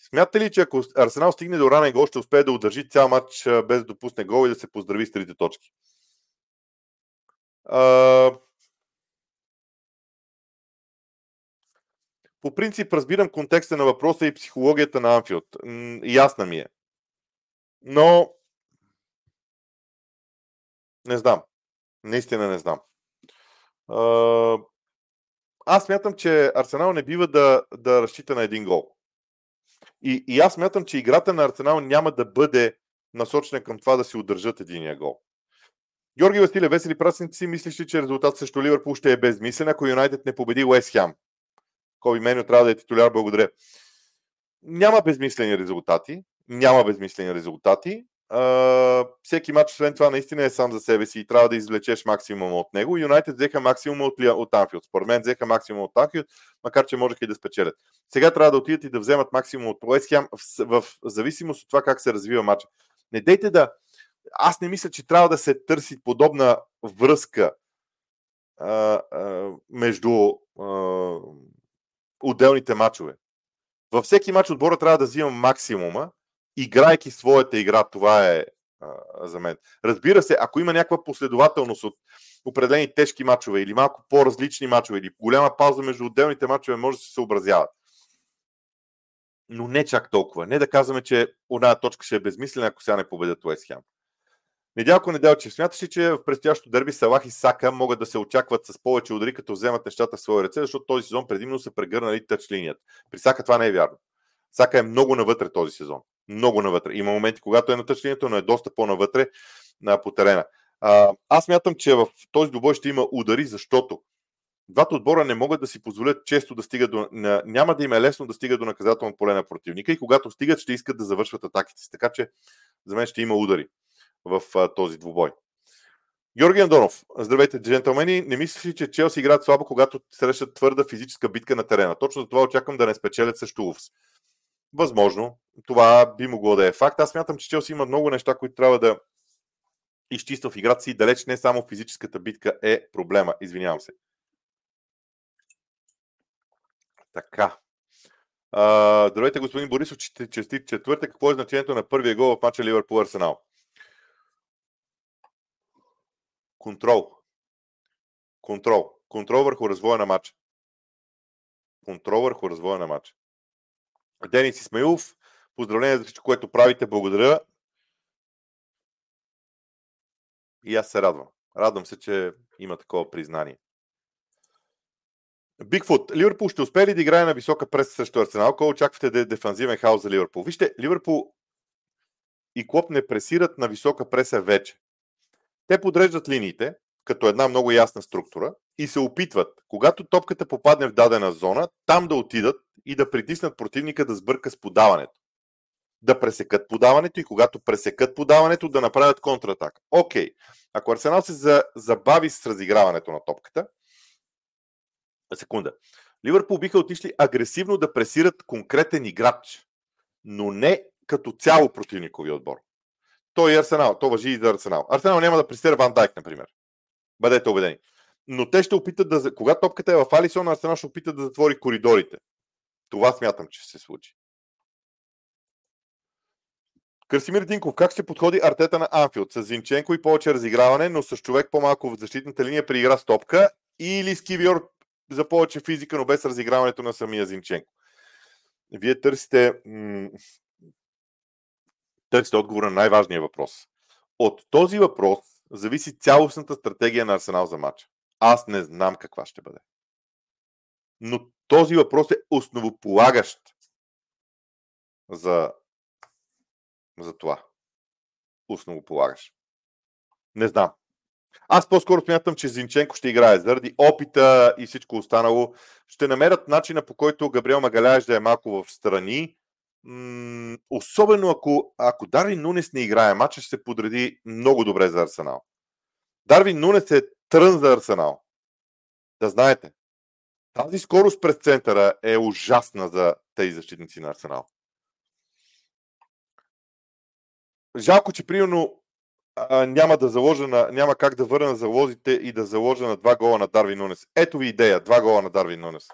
Смятате ли, че ако Арсенал стигне до ранен гол, ще успее да удържи цял матч без да допусне гол и да се поздрави с трите точки? По принцип разбирам контекста на въпроса и психологията на Анфилд. Ясна ми е. Но не знам. Наистина не знам. Аз смятам, че Арсенал не бива да, да разчита на един гол. И, и аз смятам, че играта на Арсенал няма да бъде насочена към това да си удържат единия гол. Георги Василе, весели прасници си, мислиш ли, че резултат срещу Ливърпул ще е безмислен, ако Юнайтед не победи Уест Хям? Коби Менио трябва да е титуляр, благодаря. Няма безмислени резултати. Няма безмислени резултати. Uh, всеки матч, освен това, наистина е сам за себе си и трябва да извлечеш максимума от него. Юнайтед взеха максимума от, от Анфилд. Според мен взеха максимума от Анфилд, макар че можеха и да спечелят. Сега трябва да отидат и да вземат максимум от Уест Хем в, в, в зависимост от това как се развива матча. Не дейте да, аз не мисля, че трябва да се търси подобна връзка а, а, между а, отделните матчове. Във всеки матч отбора трябва да взима максимума, играйки своята игра. Това е а, за мен. Разбира се, ако има някаква последователност от определени тежки матчове или малко по-различни матчове или голяма пауза между отделните матчове, може да се съобразяват. Но не чак толкова. Не да казваме, че една точка ще е безмислена, ако сега не победят Уест Хем. Недялко Неделчев, смяташ ли, че в предстоящото дерби Салах и Сака могат да се очакват с повече удари, като вземат нещата в свои ръце, защото този сезон предимно са прегърнали тъч линията. При Сака това не е вярно. Сака е много навътре този сезон. Много навътре. Има моменти, когато е на тъч линията, но е доста по-навътре на, по терена. А, аз мятам, че в този добой ще има удари, защото двата отбора не могат да си позволят често да стигат до... Няма да им е лесно да стигат до наказателно поле на противника и когато стигат, ще искат да завършват атаките си. Така че за мен ще има удари в този двубой. Георги Андонов, здравейте, джентълмени. Не мислиш ли, че Челси играят слабо, когато срещат твърда физическа битка на терена? Точно за това очаквам да не спечелят също Увс. Възможно. Това би могло да е факт. Аз смятам, че Челси има много неща, които трябва да изчиства в играта си. Далеч не само физическата битка е проблема. Извинявам се. Така. А, здравейте, господин Борисов, честит четвъртък. Какво е значението на първия гол в матча Ливърпул Арсенал? Контрол. Контрол. Контрол върху развоя на матча. Контрол върху развоя на матча. Денис Исмаилов, поздравление за всичко, което правите. Благодаря. И аз се радвам. Радвам се, че има такова признание. Бигфут, Ливърпул ще успее ли да играе на висока преса срещу Арсенал? Кой очаквате да е дефанзивен хаос за Ливърпул? Вижте, Ливърпул и Клоп не пресират на висока преса вече. Те подреждат линиите, като една много ясна структура и се опитват, когато топката попадне в дадена зона, там да отидат и да притиснат противника да сбърка с подаването. Да пресекат подаването и когато пресекат подаването, да направят контратака. Окей, ако Арсенал се забави с разиграването на топката, секунда, Ливърпул биха отишли агресивно да пресират конкретен играч, но не като цяло противникови отбор. Той е Арсенал, то въжи и за Арсенал. Арсенал няма да пресира Ван Дайк, например. Бъдете убедени. Но те ще опитат да. Когато топката е в Алисон, Арсенал ще опитат да затвори коридорите. Това смятам, че ще се случи. Красимир Динков, как ще подходи артета на Анфилд? С Зинченко и повече разиграване, но с човек по-малко в защитната линия при игра с топка или с Кивиор за повече физика, но без разиграването на самия Зинченко? Вие търсите, м- търсите отговор на най-важния въпрос. От този въпрос зависи цялостната стратегия на Арсенал за матча. Аз не знам каква ще бъде. Но този въпрос е основополагащ за, за това. Основополагащ. Не знам. Аз по-скоро смятам, че Зинченко ще играе заради опита и всичко останало. Ще намерят начина по който Габриел Магаляеш да е малко в страни. Особено ако, ако Дарвин Нунес не играе, матча ще се подреди много добре за Арсенал. Дарвин Нунес е трън за Арсенал. Да знаете. Тази скорост през центъра е ужасна за тези защитници на Арсенал. Жалко, че примерно а, няма да заложа на, няма как да върна залозите и да заложа на два гола на Дарвин Нунес. Ето ви идея, два гола на Дарвин Нунес.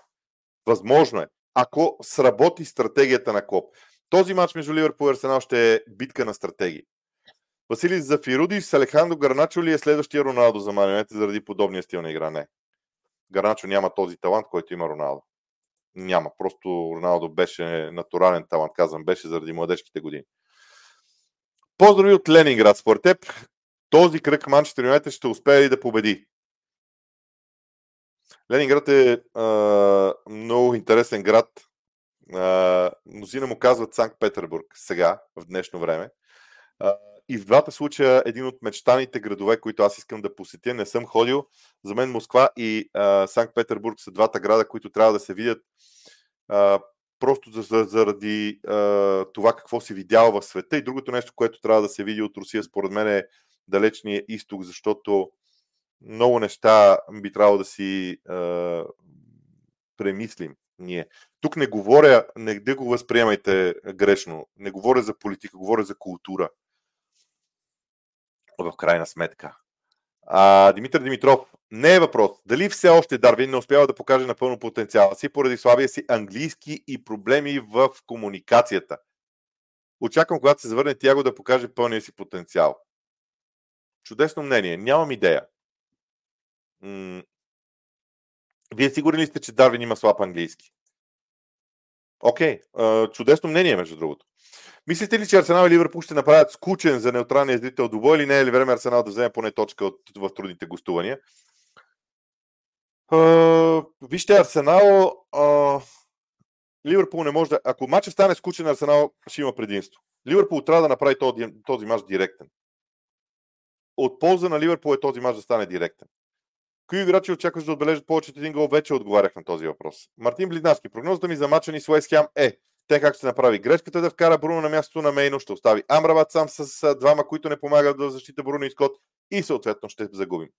Възможно е, ако сработи стратегията на Клоп. Този матч между Ливърпул и Арсенал ще е битка на стратегии. Василий Зафируди с Алехандро Гарначо ли е следващия Роналдо за марионете заради подобния стил на игра? Не. Гарначо няма този талант, който има Роналдо. Няма. Просто Роналдо беше натурален талант, казвам, беше заради младежките години. Поздрави от Ленинград. Според теб, този кръг Манчестър Юнайтед ще успее ли да победи? Ленинград е а, много интересен град. А, мнозина му казват Санкт Петербург сега, в днешно време. А, и в двата случая един от мечтаните градове, които аз искам да посетя. Не съм ходил. За мен Москва и Санкт Петербург са двата града, които трябва да се видят а, просто заради а, това какво се видява в света. И другото нещо, което трябва да се види от Русия, според мен е далечния изток, защото много неща би трябвало да си а, премислим ние. Тук не говоря, не да го възприемайте грешно, не говоря за политика, говоря за култура в крайна сметка. А, Димитър Димитров, не е въпрос. Дали все още Дарвин не успява да покаже напълно потенциала си поради слабия си английски и проблеми в комуникацията? Очаквам, когато се завърне Тяго да покаже пълния си потенциал. Чудесно мнение. Нямам идея. Вие сигурни ли сте, че Дарвин има слаб английски? Окей, okay. чудесно мнение, между другото. Мислите ли, че Арсенал и Ливърпул ще направят скучен за неутралния зрител двубой или не е ли време Арсенал да вземе поне точка от, в трудните гостувания? Uh, вижте, Арсенал. Uh, не може да. Ако матчът стане скучен, Арсенал ще има предимство. Ливърпул трябва да направи този, този матч директен. От полза на Ливърпул е този матч да стане директен. Кои играчи очакваш да отбележат повече от един гол? Вече отговарях на този въпрос. Мартин Близнавски. Прогнозата ми за мача ни с Уест Хем е те как ще направи грешката да вкара Бруно на мястото на Мейно, ще остави Амрабат сам с двама, които не помагат да защита Бруно и Скот и съответно ще загубим.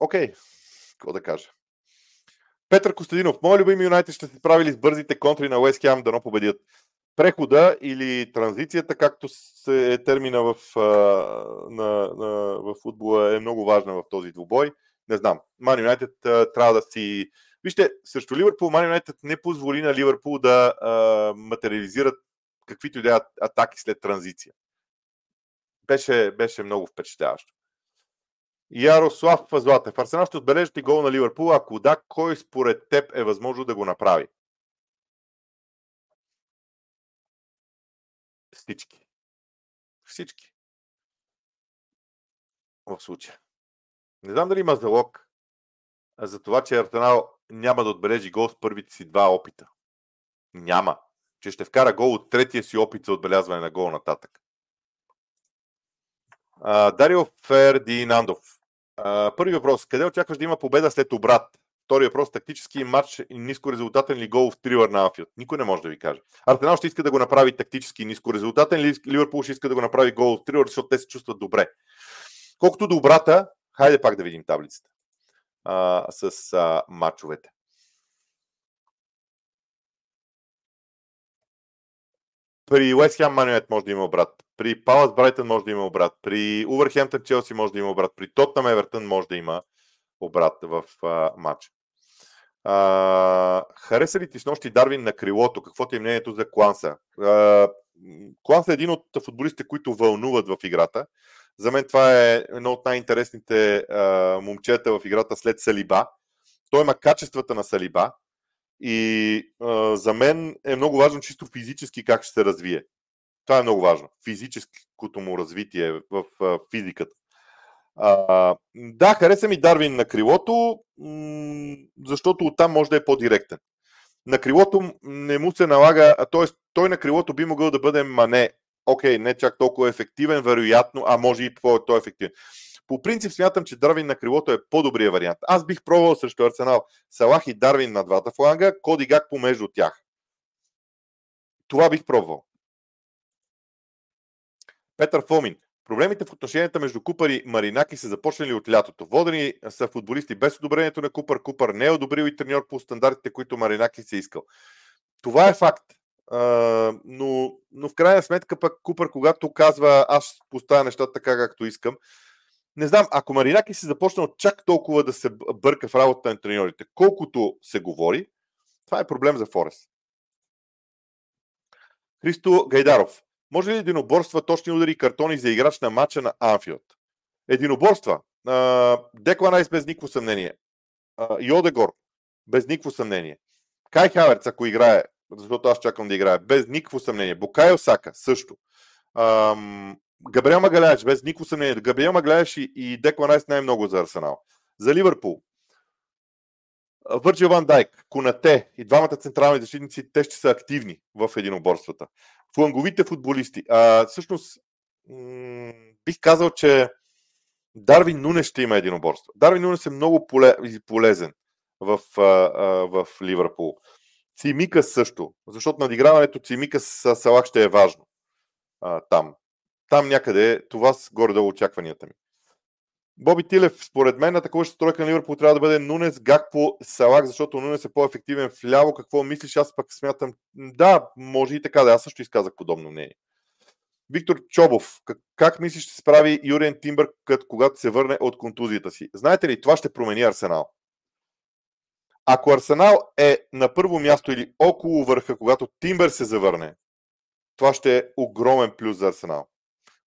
Окей, okay. какво да кажа. Петър Костадинов, моят любим Юнайтед ще се справили с бързите контри на Уест Хем да не победят. Прехода или транзицията, както се е термина в, на, на, в футбола, е много важна в този двубой. Не знам. Ман Юнайтед трябва да си Вижте, срещу Ливърпул, Ман Юнайтед не позволи на Ливърпул да а, материализират каквито и да атаки след транзиция. Беше, беше много впечатляващо. Ярослав Златев. Арсенал ще отбележите гол на Ливърпул. Ако да, кой според теб е възможно да го направи? Всички. Всички. В случая. Не знам дали има залог за това, че Арсенал няма да отбележи гол с първите си два опита. Няма. Че ще вкара гол от третия си опит за отбелязване на гол нататък. Дарио Фердинандов. Първи въпрос. Къде очакваш да има победа след обрат? Втори въпрос. Тактически матч и ниско резултатен ли гол в трилър на Анфилд? Никой не може да ви каже. Арсенал ще иска да го направи тактически ниско резултатен ли Ливърпул ще иска да го направи гол в трилър, защото те се чувстват добре. Колкото до обрата, хайде пак да видим таблицата а, с а, матчовете. При Уест Хем Манюет може да има обрат. При Палас Брайтън може да има обрат. При Увърхемптън Челси може да има обрат. При Тотнам Евертън може да има обрат в а, матч. А, хареса ли ти с нощи Дарвин на крилото? Какво ти е мнението за Кланса? А, Кланса е един от футболистите, които вълнуват в играта. За мен това е едно от най-интересните а, момчета в играта след Салиба. Той има качествата на Салиба и а, за мен е много важно чисто физически как ще се развие. Това е много важно. Физическото му развитие в а, физиката. А, да, хареса ми Дарвин на крилото, защото оттам може да е по-директен. На крилото не му се налага, т.е. той на крилото би могъл да бъде мане. Окей, не чак толкова ефективен, вероятно, а може и по-ефективен. По принцип смятам, че Дарвин на крилото е по-добрия вариант. Аз бих пробвал срещу Арсенал Салах и Дарвин на двата фланга, Коди Гак помежду тях. Това бих пробвал. Петър Фомин. Проблемите в отношенията между Купър и Маринаки са започнали от лятото. Водени са футболисти без одобрението на Купър. Купър не е одобрил и треньор по стандартите, които Маринаки се искал. Това е факт. Uh, но, но в крайна сметка пък Купър, когато казва аз поставя нещата така както искам, не знам, ако Маринаки си започнал чак толкова да се бърка в работата на треньорите, колкото се говори, това е проблем за Форест. Христо Гайдаров. Може ли единоборства, точни удари и картони за играч на матча на Анфилд? Единоборства. Декла Найс без никакво съмнение. Йодегор без никакво съмнение. Кай Хаверц, ако играе, защото аз чакам да играе, без никакво съмнение. Букай Осака също. Габриел Магаляеш, без никакво съмнение. Габриел Магаляеш и, и най-много за Арсенал. За Ливърпул. Върджил Ван Дайк, Конате и двамата централни защитници, те ще са активни в единоборствата. Фланговите футболисти. А, всъщност, м- бих казал, че Дарвин Нунес ще има единоборство. Дарвин Нунес е много полезен в, а, а, в Ливърпул. Цимика също, защото надиграването Цимика с Салах ще е важно а, там. Там някъде това с горе-долу очакванията ми. Боби Тилев, според мен, атакуващата тройка на Ливърпул трябва да бъде Нунес, Гакпо, Салак, защото Нунес е по-ефективен в ляво. Какво мислиш? Аз пък смятам, да, може и така да. Аз също изказах подобно мнение. Виктор Чобов, как, как мислиш ще справи Юриен Тимбър, когато се върне от контузията си? Знаете ли, това ще промени Арсенал. Ако Арсенал е на първо място или около върха, когато Тимбър се завърне, това ще е огромен плюс за Арсенал.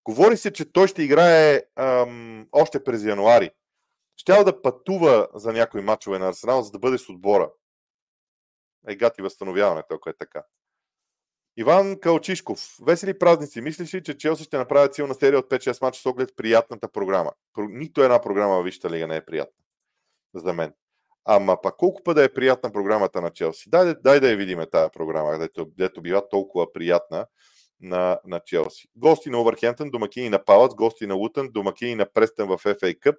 Говори се, че той ще играе ам, още през януари. Щял да пътува за някои матчове на Арсенал, за да бъде с отбора. Е, гати възстановяване, ако е така. Иван Калчишков. Весели празници. Мислиш ли, че Челси ще направят силна серия от 5-6 мача с оглед приятната програма? Нито една програма в Висшата лига не е приятна. За мен. Ама пак колко път да е приятна програмата на Челси? Дай, дай да я видиме тази програма, дето, дето бива толкова приятна на, на Челси. Гости на Овърхемптън, домакини на Палац, гости на Лутън, домакини на Престън в FA Cup,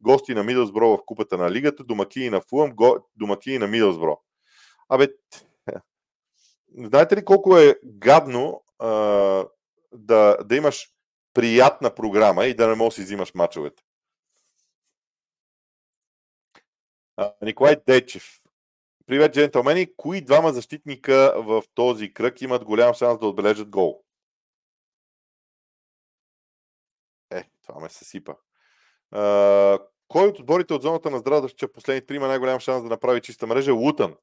гости на Мидълсбро в Купата на Лигата, домакини на Фулъм, го, домакини на Мидълсбро. Абе, знаете ли колко е гадно а, да, да имаш приятна програма и да не можеш да си взимаш мачовете? А, Николай Дечев. Привет, джентълмени. Кои двама защитника в този кръг имат голям шанс да отбележат гол? Е, това ме съсипа. А, кой от отборите от зоната на здраве че последни три има най-голям шанс да направи чиста мрежа? Лутън.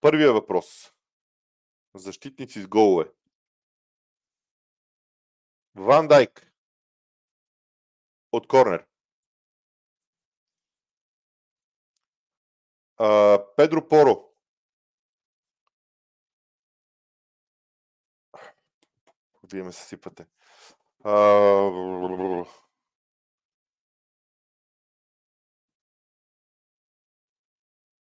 Първия въпрос. Защитници с голове. Ван Дайк. От корнер. А, Педро Поро. Вие ме съсипате. А...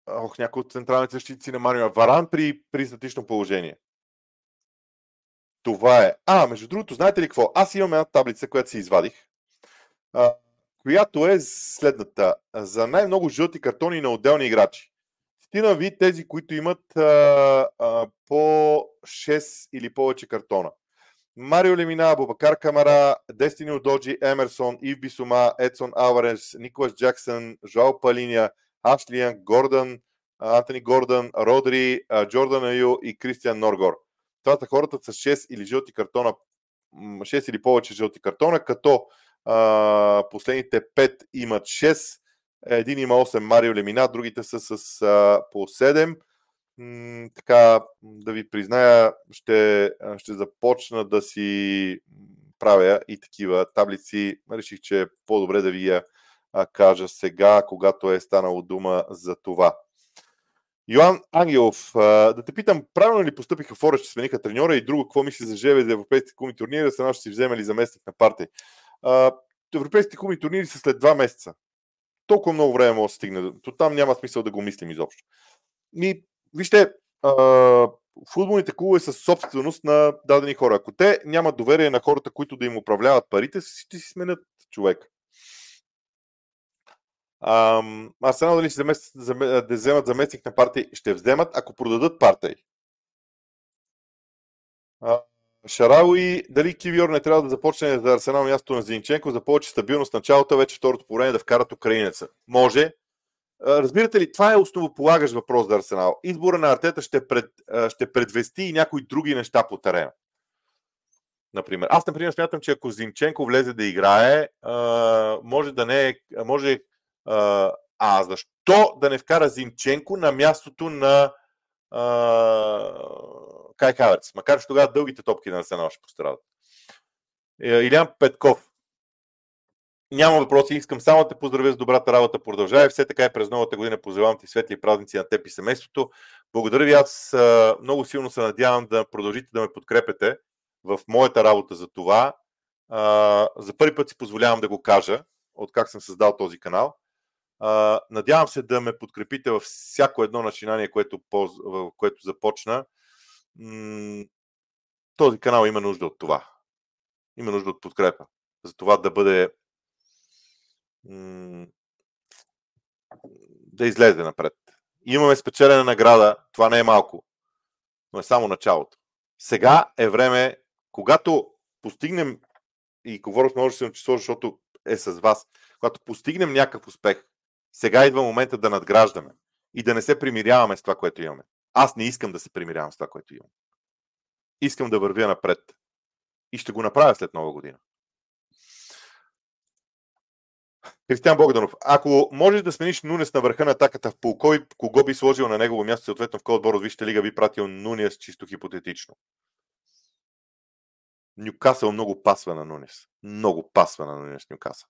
ох, някои от централните защитици на Марио Варан при, при статично положение. Това е. А, между другото, знаете ли какво? Аз имам една таблица, която си извадих, а, която е следната. За най-много жълти картони на отделни играчи. Стина ви тези, които имат а, а, по 6 или повече картона. Марио Лемина, Бубакар Камара, Дестини Удоджи, Емерсон, Ив Бисума, Едсон Алварес, Николас Джаксън, Жоал Палиния, Ашлиан, Гордън, Антони Гордън, Родри, Джордан Аю и Кристиан Норгор. Това са хората с 6 или жълти картона, 6 или повече жълти картона, като а, последните 5 имат 6, един има 8 Марио Лемина, другите са с а, по 7. М, така, да ви призная, ще, ще започна да си правя и такива таблици. Реших, че е по-добре да ви я кажа сега, когато е станало дума за това. Йоан Ангелов, да те питам, правилно ли поступиха Фора, че смениха треньора и друго, какво мисли за Жеве за европейските куми турнири, да ще си вземе ли заместник на партия? Европейските куми турнири са след два месеца. Толкова много време може да стигне. То там няма смисъл да го мислим изобщо. И, вижте, футболните клубове са собственост на дадени хора. Ако те нямат доверие на хората, които да им управляват парите, ще си сменят човек. Арсенал дали ще замест, да вземат заместник на партии, ще вземат, ако продадат партии. Шарауи, дали Кивиор не трябва да започне за Арсенал място на Зинченко за повече стабилност началото, вече второто по време да вкарат украинеца. Може. Разбирате ли, това е основополагащ въпрос за Арсенал. Избора на Артета ще, пред, ще предвести и някои други неща по терена. Например. Аз, например, смятам, че ако Зинченко влезе да играе, може да не е, може а защо да не вкара Зинченко на мястото на Кай Хаверц? Макар че тогава дългите топки на Арсенал ще пострадат. Е, Илян Петков. Няма въпроси, искам само да те поздравя с добрата работа. Продължавай все така и през новата година. Пожелавам ти светли празници на теб и семейството. Благодаря ви, аз много силно се надявам да продължите да ме подкрепете в моята работа за това. За първи път си позволявам да го кажа, от как съм създал този канал. Надявам се да ме подкрепите във всяко едно начинание, което, което започна. Този канал има нужда от това. Има нужда от подкрепа. За това да бъде да излезе напред. Имаме спечелена награда, това не е малко, но е само началото. Сега е време, когато постигнем, и говоря с множествено число, защото е с вас, когато постигнем някакъв успех, сега идва момента да надграждаме и да не се примиряваме с това, което имаме. Аз не искам да се примирявам с това, което имам. Искам да вървя напред. И ще го направя след нова година. Кристиан Богданов, ако можеш да смениш Нунес на върха на атаката в пол, кой, кого би сложил на негово място, съответно в кой отбор от Вижте лига би пратил Нунес чисто хипотетично? Нюкасъл много пасва на Нунес. Много пасва на Нунес Нюкасъл.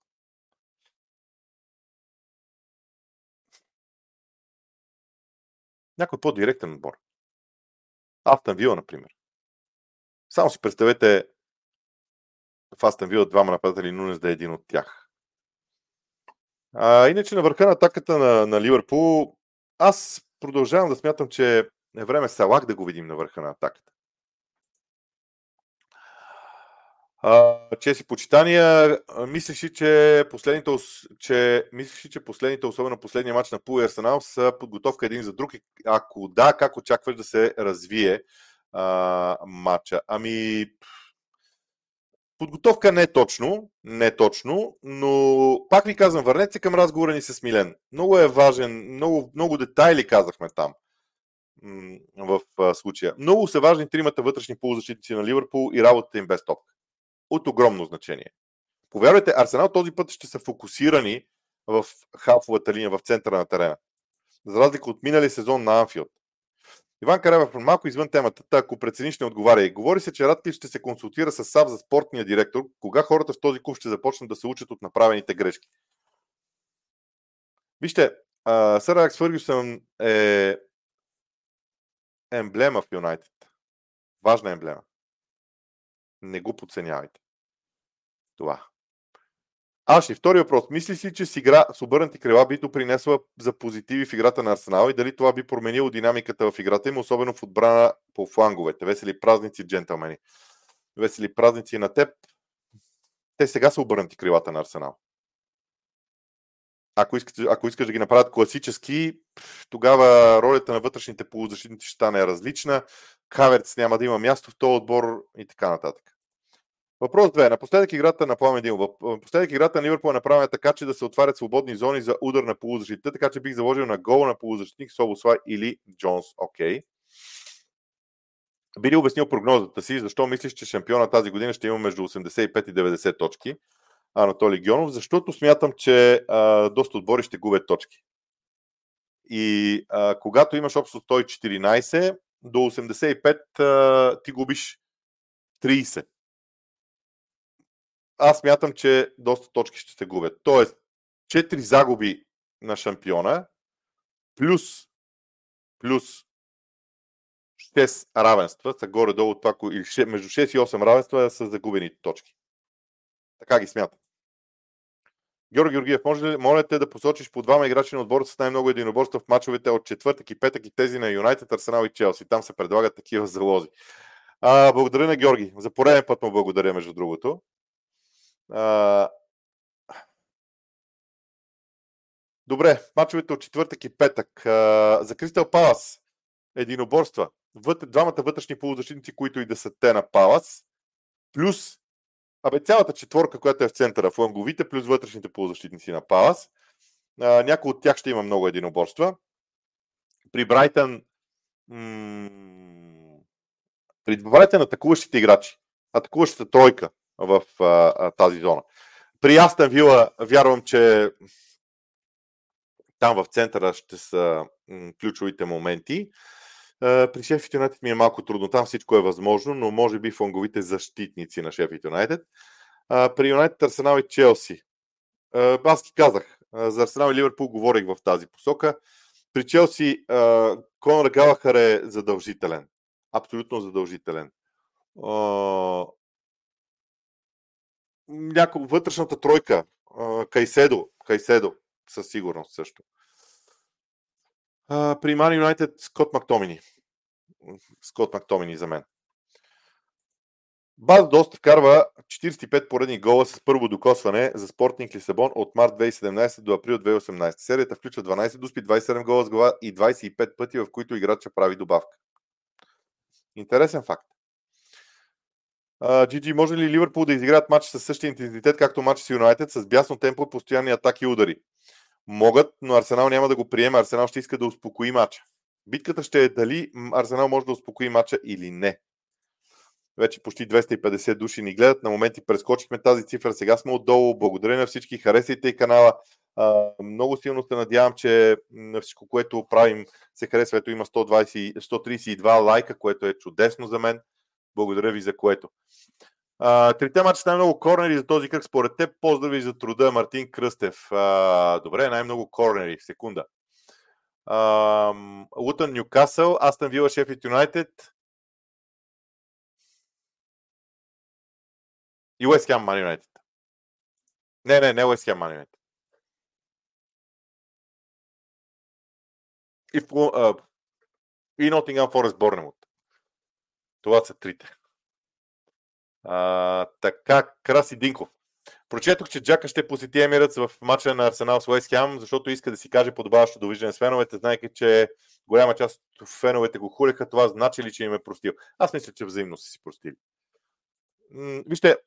Някой по-директен отбор. Астън Вила, например. Само си представете в Астън Вила двама нападатели Нунес да е един от тях. А, иначе на върха на атаката на, на Ливърпул, аз продължавам да смятам, че е време Салак да го видим на върха на атаката. Чеси почитания, мислиш ли, че последните, че, мислиш ли, че последните, особено последния матч на Пул и Арсенал, са подготовка един за друг? Ако да, как очакваш да се развие а, матча? Ами, подготовка не е точно, не точно, но пак ви казвам, върнете се към разговора ни с Милен. Много е важен, много, много детайли казахме там в случая. Много са важни тримата вътрешни полузащитници на Ливърпул и работата им без топка от огромно значение. Повярвайте, Арсенал този път ще са фокусирани в халфовата линия, в центъра на терена. За разлика от минали сезон на Анфилд. Иван Карева, малко извън темата, ако прецениш не отговаря. Говори се, че Радклиф ще се консултира с САВ за спортния директор. Кога хората в този клуб ще започнат да се учат от направените грешки? Вижте, Сър Алекс Фъргюсън е емблема в Юнайтед. Важна емблема. Не го подценявайте това. Аши, втори въпрос. Мислиш ли, че с игра с обърнати крила би допринесла за позитиви в играта на Арсенал и дали това би променило динамиката в играта им, особено в отбрана по фланговете? Весели празници, джентълмени. Весели празници на теб. Те сега са обърнати крилата на Арсенал. Ако искаш, ако искаш да ги направят класически, тогава ролята на вътрешните полузащитници ще стане различна. Хаверц няма да има място в този отбор и така нататък. Въпрос 2. Напоследък играта на Пламен Димов. Напоследък играта на Ливърпул е направена така, че да се отварят свободни зони за удар на полузащита, така че бих заложил на гол на полузащитник Собослай или Джонс. Окей. Okay. Би ли обяснил прогнозата си, защо мислиш, че шампиона тази година ще има между 85 и 90 точки? Анатолий Гионов, защото смятам, че а, доста отбори ще губят точки. И а, когато имаш общо 114, до 85 а, ти губиш 30 аз смятам, че доста точки ще се губят. Тоест, 4 загуби на шампиона, плюс, плюс 6 равенства, са горе-долу това, или между 6 и 8 равенства са загубените точки. Така ги смятам. Георги Георгиев, може ли, моля те да посочиш по двама играчи на отбора с най-много единоборства в мачовете от четвъртък и петък и тези на Юнайтед, Арсенал и Челси. Там се предлагат такива залози. А, благодаря на Георги. За пореден път му благодаря, между другото. Добре, мачовете от четвъртък и петък. А, за Кристал Палас единоборства. Двамата вътрешни полузащитници, които и да са те на Палас, плюс абе, цялата четворка, която е в центъра, фланговите, плюс вътрешните полузащитници на Палас. А, някой от тях ще има много единоборства. При Брайтън м- при Брайтън атакуващите играчи, атакуващата тройка, в а, тази зона. При Астен Вила вярвам, че там в центъра ще са ключовите моменти. При Шеф Юнайтед ми е малко трудно. Там всичко е възможно, но може би фланговите защитници на Шеф Юнайтед. При Юнайтед, Арсенал и Челси. Аз ти казах, за Арсенал и Ливърпул говорих в тази посока. При Челси Конор Галахър е задължителен. Абсолютно задължителен някаква вътрешната тройка. Кайседо. Кайседо. Със сигурност също. При Ман Юнайтед Скот Мактомини. Скот Мактомини за мен. Баз доста вкарва 45 поредни гола с първо докосване за Спортник Лисабон от март 2017 до април 2018. Серията включва 12 дуспи, 27 гола с глава и 25 пъти, в които играча прави добавка. Интересен факт. Джиджи, може ли Ливърпул да изиграят матч със същия интензитет, както матч с Юнайтед, с бясно темпо, постоянни атаки и удари? Могат, но Арсенал няма да го приеме. Арсенал ще иска да успокои матча. Битката ще е дали Арсенал може да успокои матча или не. Вече почти 250 души ни гледат. На моменти прескочихме тази цифра. Сега сме отдолу. Благодаря на всички. Харесайте и канала. Много силно се надявам, че на всичко, което правим, се харесва. Ето има 120, 132 лайка, което е чудесно за мен. Благодаря ви за което. А, трите мача най-много корнери за този кръг според теб. Поздрави за труда, Мартин Кръстев. А, добре, най-много корнери. Секунда. Лутън Ньюкасъл, Астън Вила, Шефит Юнайтед и Уест Хем Юнайтед. Не, не, не Уест Хем Юнайтед. И, в, и Nottingham Борнемут. Това са трите. А, така, Краси Динков. Прочетох, че Джака ще посети Емирец в матча на Арсенал с Уест Хем, защото иска да си каже подобаващо довиждане с феновете, знайки, че голяма част от феновете го хулиха. Това значи ли, че им е простил? Аз мисля, че взаимно са си простили. Вижте,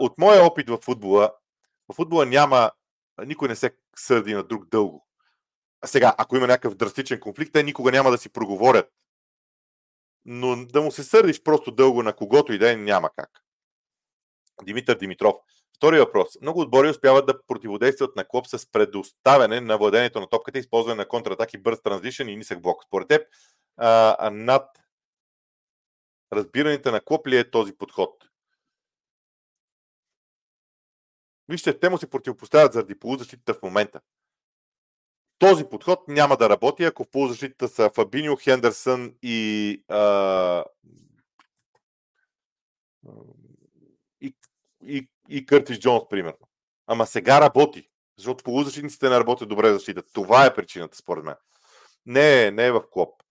от моя опит в футбола, в футбола няма, никой не се сърди на друг дълго. Сега, ако има някакъв драстичен конфликт, те никога няма да си проговорят но да му се сърдиш просто дълго на когото и да е, няма как. Димитър Димитров. Втори въпрос. Много отбори успяват да противодействат на клоп с предоставяне на владението на топката, използване на контратаки, бърз транзишън и нисък блок. Според теб, а, над разбирането на клоп ли е този подход? Вижте, те му се противопоставят заради полузащитата в момента този подход няма да работи, ако в полузащитата са Фабиньо, Хендерсън и, а, и, и, и Къртис Джонс, примерно. Ама сега работи, защото полузащитниците не работят добре защита. Това е причината, според мен. Не, не е в клоп.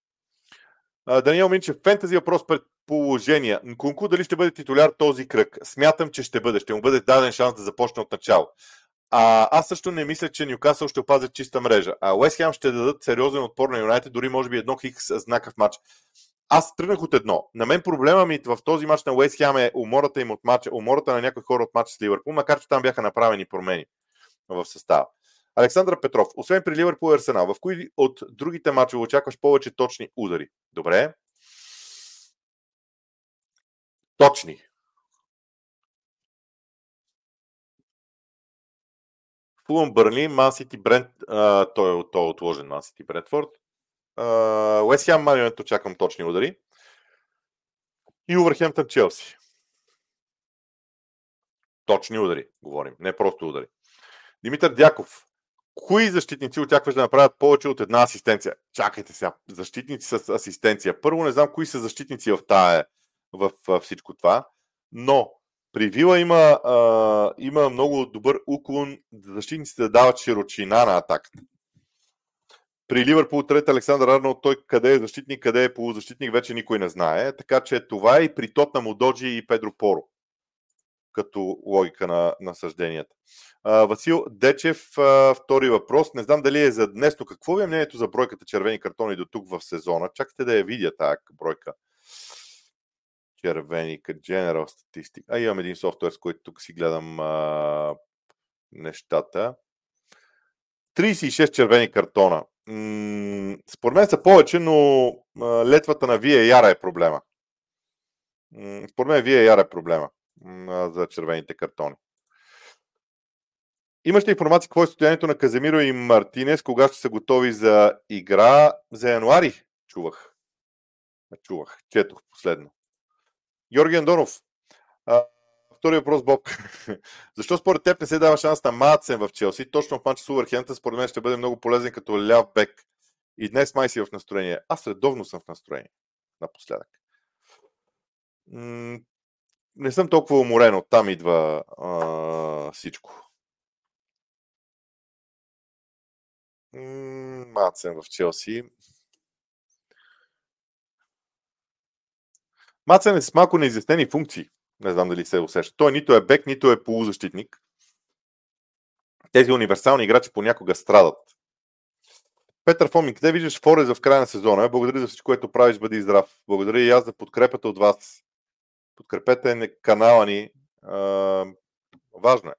Даниел Минчев, фентази въпрос пред положения. Нкунку дали ще бъде титуляр този кръг? Смятам, че ще бъде. Ще му бъде даден шанс да започне от начало. А, аз също не мисля, че Ньюкасъл ще опазят чиста мрежа. А Уест Хем ще дадат сериозен отпор на Юнайтед, дори може би едно хикс знакъв матч. Аз тръгнах от едно. На мен проблема ми в този матч на Уест Хем е умората им от матча, умората на някои хора от матча с Ливърпул, макар че там бяха направени промени в състава. Александър Петров, освен при Ливърпул и Арсенал, в кои от другите матчове очакваш повече точни удари? Добре. Точни. Фулъм Бърли, Ман Сити Брент, той, е, той е отложен Ман Сити Брентфорд. Уест Хем Марионет очаквам точни удари. И Увърхемптън Челси. Точни удари, говорим, не просто удари. Димитър Дяков. Кои защитници очакваш да направят повече от една асистенция? Чакайте сега, защитници с асистенция. Първо не знам кои са защитници в, тая, в, в всичко това, но при Вила има, а, има много добър уклон защитниците да дават широчина на атаката. При Ливърпул трет Александър Арнолд, той къде е защитник, къде е полузащитник, вече никой не знае. Така че това е и при Тотна Мудоджи и Педро Поро като логика на, на съжденията. А, Васил Дечев, а, втори въпрос. Не знам дали е за днес, но какво ви е мнението за бройката червени картони до тук в сезона? Чакайте да я видя тази бройка червени, като General Statistic. А имам един софтуер, с който тук си гледам а, нещата. 36 червени картона. Според мен са повече, но а, летвата на Яра е проблема. Според мен Яра е проблема за червените картони. Имаш ли информация какво е състоянието на Каземиро и Мартинес, кога ще са готови за игра за януари? Чувах. Чувах. Четох последно. Георги Андонов. Втори въпрос, Боб. Защо според теб не се дава шанс на Мацен в Челси? Точно в матча с Увърхента, според мен ще бъде много полезен като ляв бек. И днес май си в настроение. Аз редовно съм в настроение. Напоследък. Не съм толкова уморен. Оттам идва а, всичко. Мацен в Челси. Мацен е с малко неизяснени функции. Не знам дали се усеща. Той нито е бек, нито е полузащитник. Тези универсални играчи понякога страдат. Петър Фомин, къде виждаш Фореза в края на сезона? Благодаря за всичко, което правиш, бъди здрав. Благодаря и аз за подкрепата от вас. Подкрепете канала ни. А, важно е.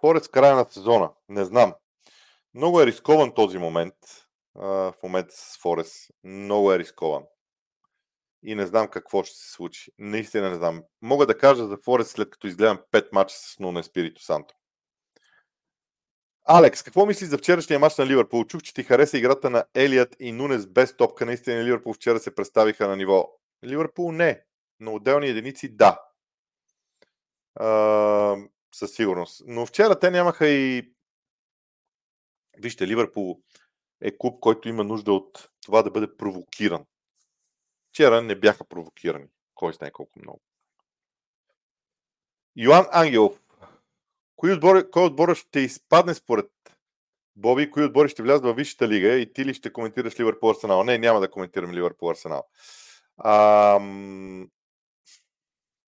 Форез края на сезона. Не знам. Много е рискован този момент в момента с Форес. Много е рискован. И не знам какво ще се случи. Наистина не знам. Мога да кажа за Форес след като изгледам 5 мача с Нуно Спирито Санто. Алекс, какво мислиш за вчерашния матч на Ливърпул? Чух, че ти хареса играта на Елият и Нунес без топка. Наистина Ливърпул вчера се представиха на ниво. Ливърпул не, но отделни единици да. А, със сигурност. Но вчера те нямаха и... Вижте, Ливърпул е клуб, който има нужда от това да бъде провокиран. Вчера не бяха провокирани. Кой знае колко много. Йоан Ангелов. Кой отбор, кой отбор ще изпадне според Боби? Кои отбори ще влязат в Висшата лига и ти ли ще коментираш Ливърпул Арсенал? Не, няма да коментирам Ливърпул Арсенал. Ам...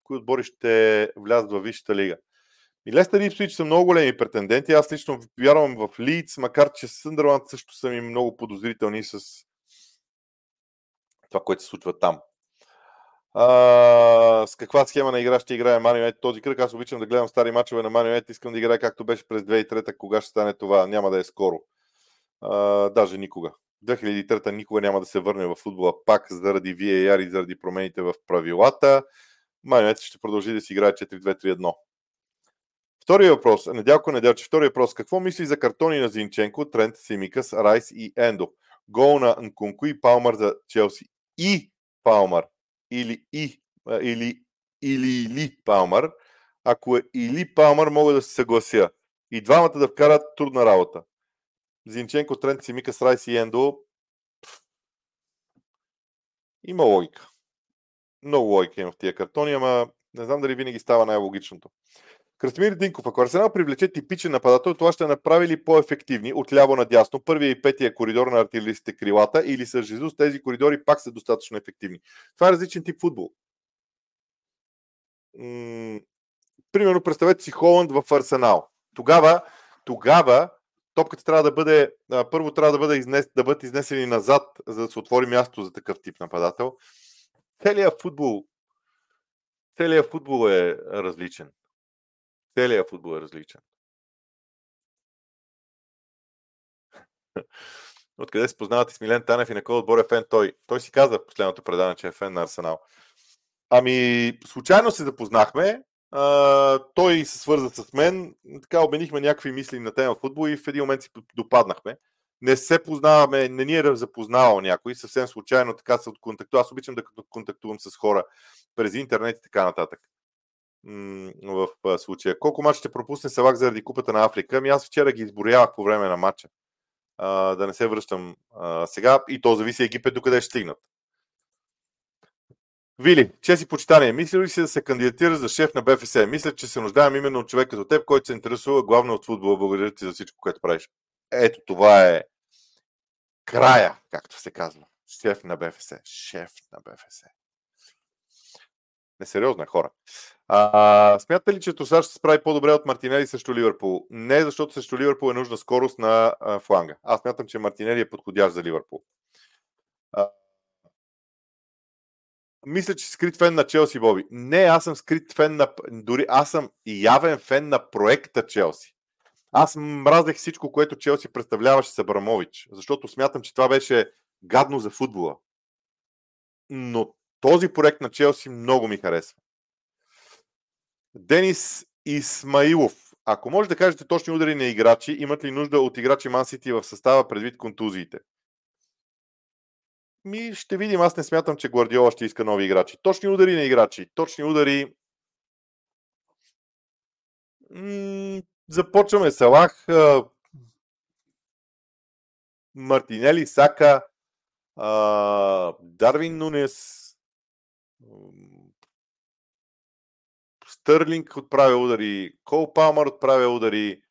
Кои отбори ще влязат в Висшата лига? И Лестър и Ипсвич са много големи претенденти. Аз лично вярвам в Лидс, макар че Съндърланд също са ми много подозрителни с това, което се случва там. А, с каква схема на игра ще играе Манио този кръг? Аз обичам да гледам стари мачове на Манио Искам да играе както беше през 2003 Кога ще стане това? Няма да е скоро. А, даже никога. 2003 никога няма да се върне в футбола пак заради VAR и заради промените в правилата. Манио ще продължи да си играе 4-2-3-1. Втория въпрос. Неделко, неделче. Втория въпрос. Какво мисли за картони на Зинченко, Трент, Симикас, Райс и Ендо? Гол на Нкунку и Палмар за Челси. И Палмар. Или и. Или или, или Палмар. Ако е или Палмар, мога да се съглася. И двамата да вкарат трудна работа. Зинченко, Трент, Симикас, Райс и Ендо. Има логика. Много логика има в тия картони, ама не знам дали винаги става най-логичното. Красимир Динков, ако Арсенал привлече типичен нападател, това ще направи ли по-ефективни от ляво надясно, първия и петия коридор на артилеристите крилата или с Жизус тези коридори пак са достатъчно ефективни. Това е различен тип футбол. Примерно, представете си Холанд в Арсенал. Тогава, тогава топката трябва да бъде, първо трябва да, бъде изнес, да бъдат изнесени назад, за да се отвори място за такъв тип нападател. Целият футбол, целият футбол е различен. Целият футбол е различен. Откъде се познавате с Милен Танев и на кой отбор е фен той? Той си каза в последното предаване, че е фен на Арсенал. Ами, случайно се запознахме. А, той се свърза с мен. Така обменихме някакви мисли на тема футбол и в един момент си допаднахме. Не се познаваме, не ни е запознавал някой, съвсем случайно така се контактува. Аз обичам да контактувам с хора през интернет и така нататък в случая. Колко матча ще пропусне Савак заради Купата на Африка? Ами аз вчера ги изборявах по време на матча. Да не се връщам сега. И то зависи Египет докъде ще стигнат. Вили, чест и почитание. Мисля ли си да се кандидатира за шеф на БФС? Мисля, че се нуждаем именно от човек като теб, който се интересува главно от футбола. Благодаря ти за всичко, което правиш. Ето това е края, както се казва. Шеф на БФС. Шеф на БФС. Несериозно е хора. А, смятате ли, че Тосар ще се справи по-добре от Мартинели срещу Ливърпул? Не, защото срещу Ливърпул е нужна скорост на а, фланга. Аз смятам, че Мартинели е подходящ за Ливърпул. А, мисля, че скрит фен на Челси, Боби. Не, аз съм скрит фен на... Дори аз съм явен фен на проекта Челси. Аз мразех всичко, което Челси представляваше с Абрамович, защото смятам, че това беше гадно за футбола. Но този проект на Челси много ми харесва. Денис Исмаилов. Ако може да кажете точни удари на играчи, имат ли нужда от играчи Ман Сити в състава предвид контузиите? Ми ще видим. Аз не смятам, че Гвардиола ще иска нови играчи. Точни удари на играчи. Точни удари. Започваме Салах, Мартинели, Сака, Дарвин Нунес, Стърлинг отправя удари, Кол Палмър отправя удари,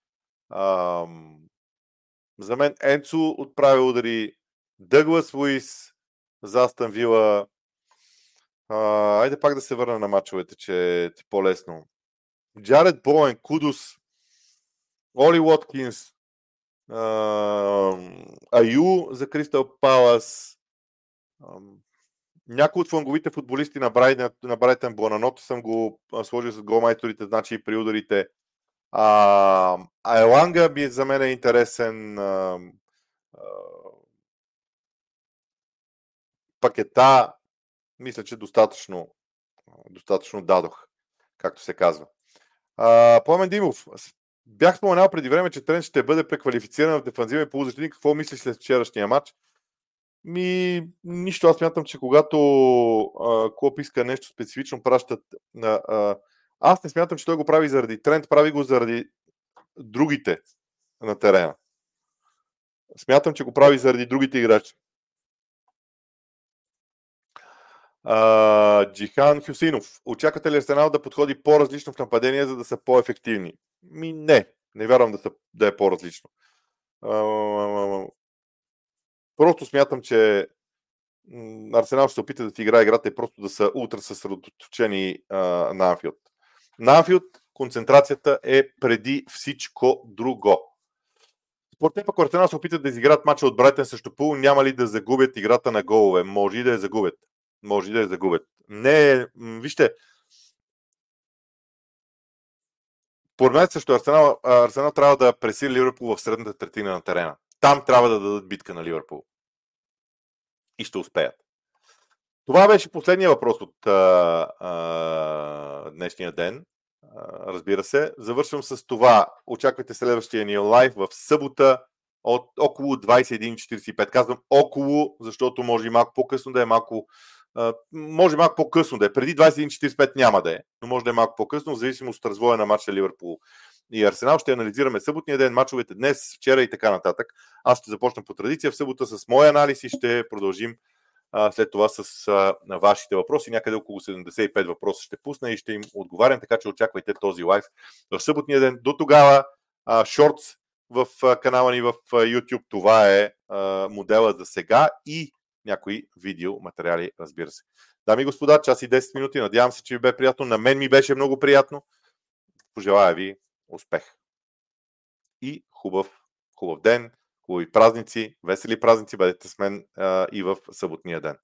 за мен Енцо отправя удари, Дъглас Луис за Астан Вила. А, айде пак да се върна на мачовете, че е по-лесно. Джаред Боен, Кудус, Оли Уоткинс, Аю за Кристал Палас, някои от фланговите футболисти на, Брайтън, на Брайтън Буананото съм го сложил с голмайторите, значи и при ударите. А, Еланга би за мен е интересен. А, а, пакета, мисля, че достатъчно, достатъчно дадох, както се казва. А, Пламен Димов, бях споменал преди време, че Трен ще бъде преквалифициран в дефанзивен полузащитник. Какво мислиш след вчерашния матч? Ми, нищо. Аз мятам, че когато а, Клоп иска нещо специфично, пращат. А, а, аз не смятам, че той го прави заради тренд, прави го заради другите на терена. Смятам, че го прави заради другите играчи. А, Джихан Хюсинов. Очаквате ли Арсенал да подходи по-различно в нападение, за да са по-ефективни? Ми не. Не вярвам да, са, да е по-различно. А, Просто смятам, че Арсенал ще се опита да ти играе играта и просто да са ултра съсредоточени а, на Анфилд. На Анфилд концентрацията е преди всичко друго. Според теб, ако Арсенал се опитат да изиграят мача от Брайтън срещу Пул, няма ли да загубят играта на голове? Може и да я загубят. Може и да я загубят. Не, вижте, Поред мен също Арсенал, Арсенал трябва да пресили Ливърпул в средната третина на терена. Там трябва да дадат битка на Ливърпул. И ще успеят. Това беше последния въпрос от а, а, днешния ден. А, разбира се. Завършвам с това. Очаквайте следващия ни лайв в събота от около 21.45. Казвам около, защото може и малко по-късно да е малко може малко по-късно да е. Преди 21.45 няма да е, но може да е малко по-късно, в зависимост от развоя на матча Ливърпул и Арсенал. Ще анализираме съботния ден, мачовете днес, вчера и така нататък. Аз ще започна по традиция в събота с мой анализ и ще продължим а, след това с а, вашите въпроси. Някъде около 75 въпроса ще пусна и ще им отговарям, така че очаквайте този лайв в съботния ден. До тогава, шортс в а, канала ни в а, YouTube. Това е а, модела за сега и някои видеоматериали, разбира се. Дами и господа, час и 10 минути. Надявам се, че ви бе приятно. На мен ми беше много приятно. Пожелая ви успех. И хубав, хубав ден, хубави празници, весели празници. Бъдете с мен а, и в съботния ден.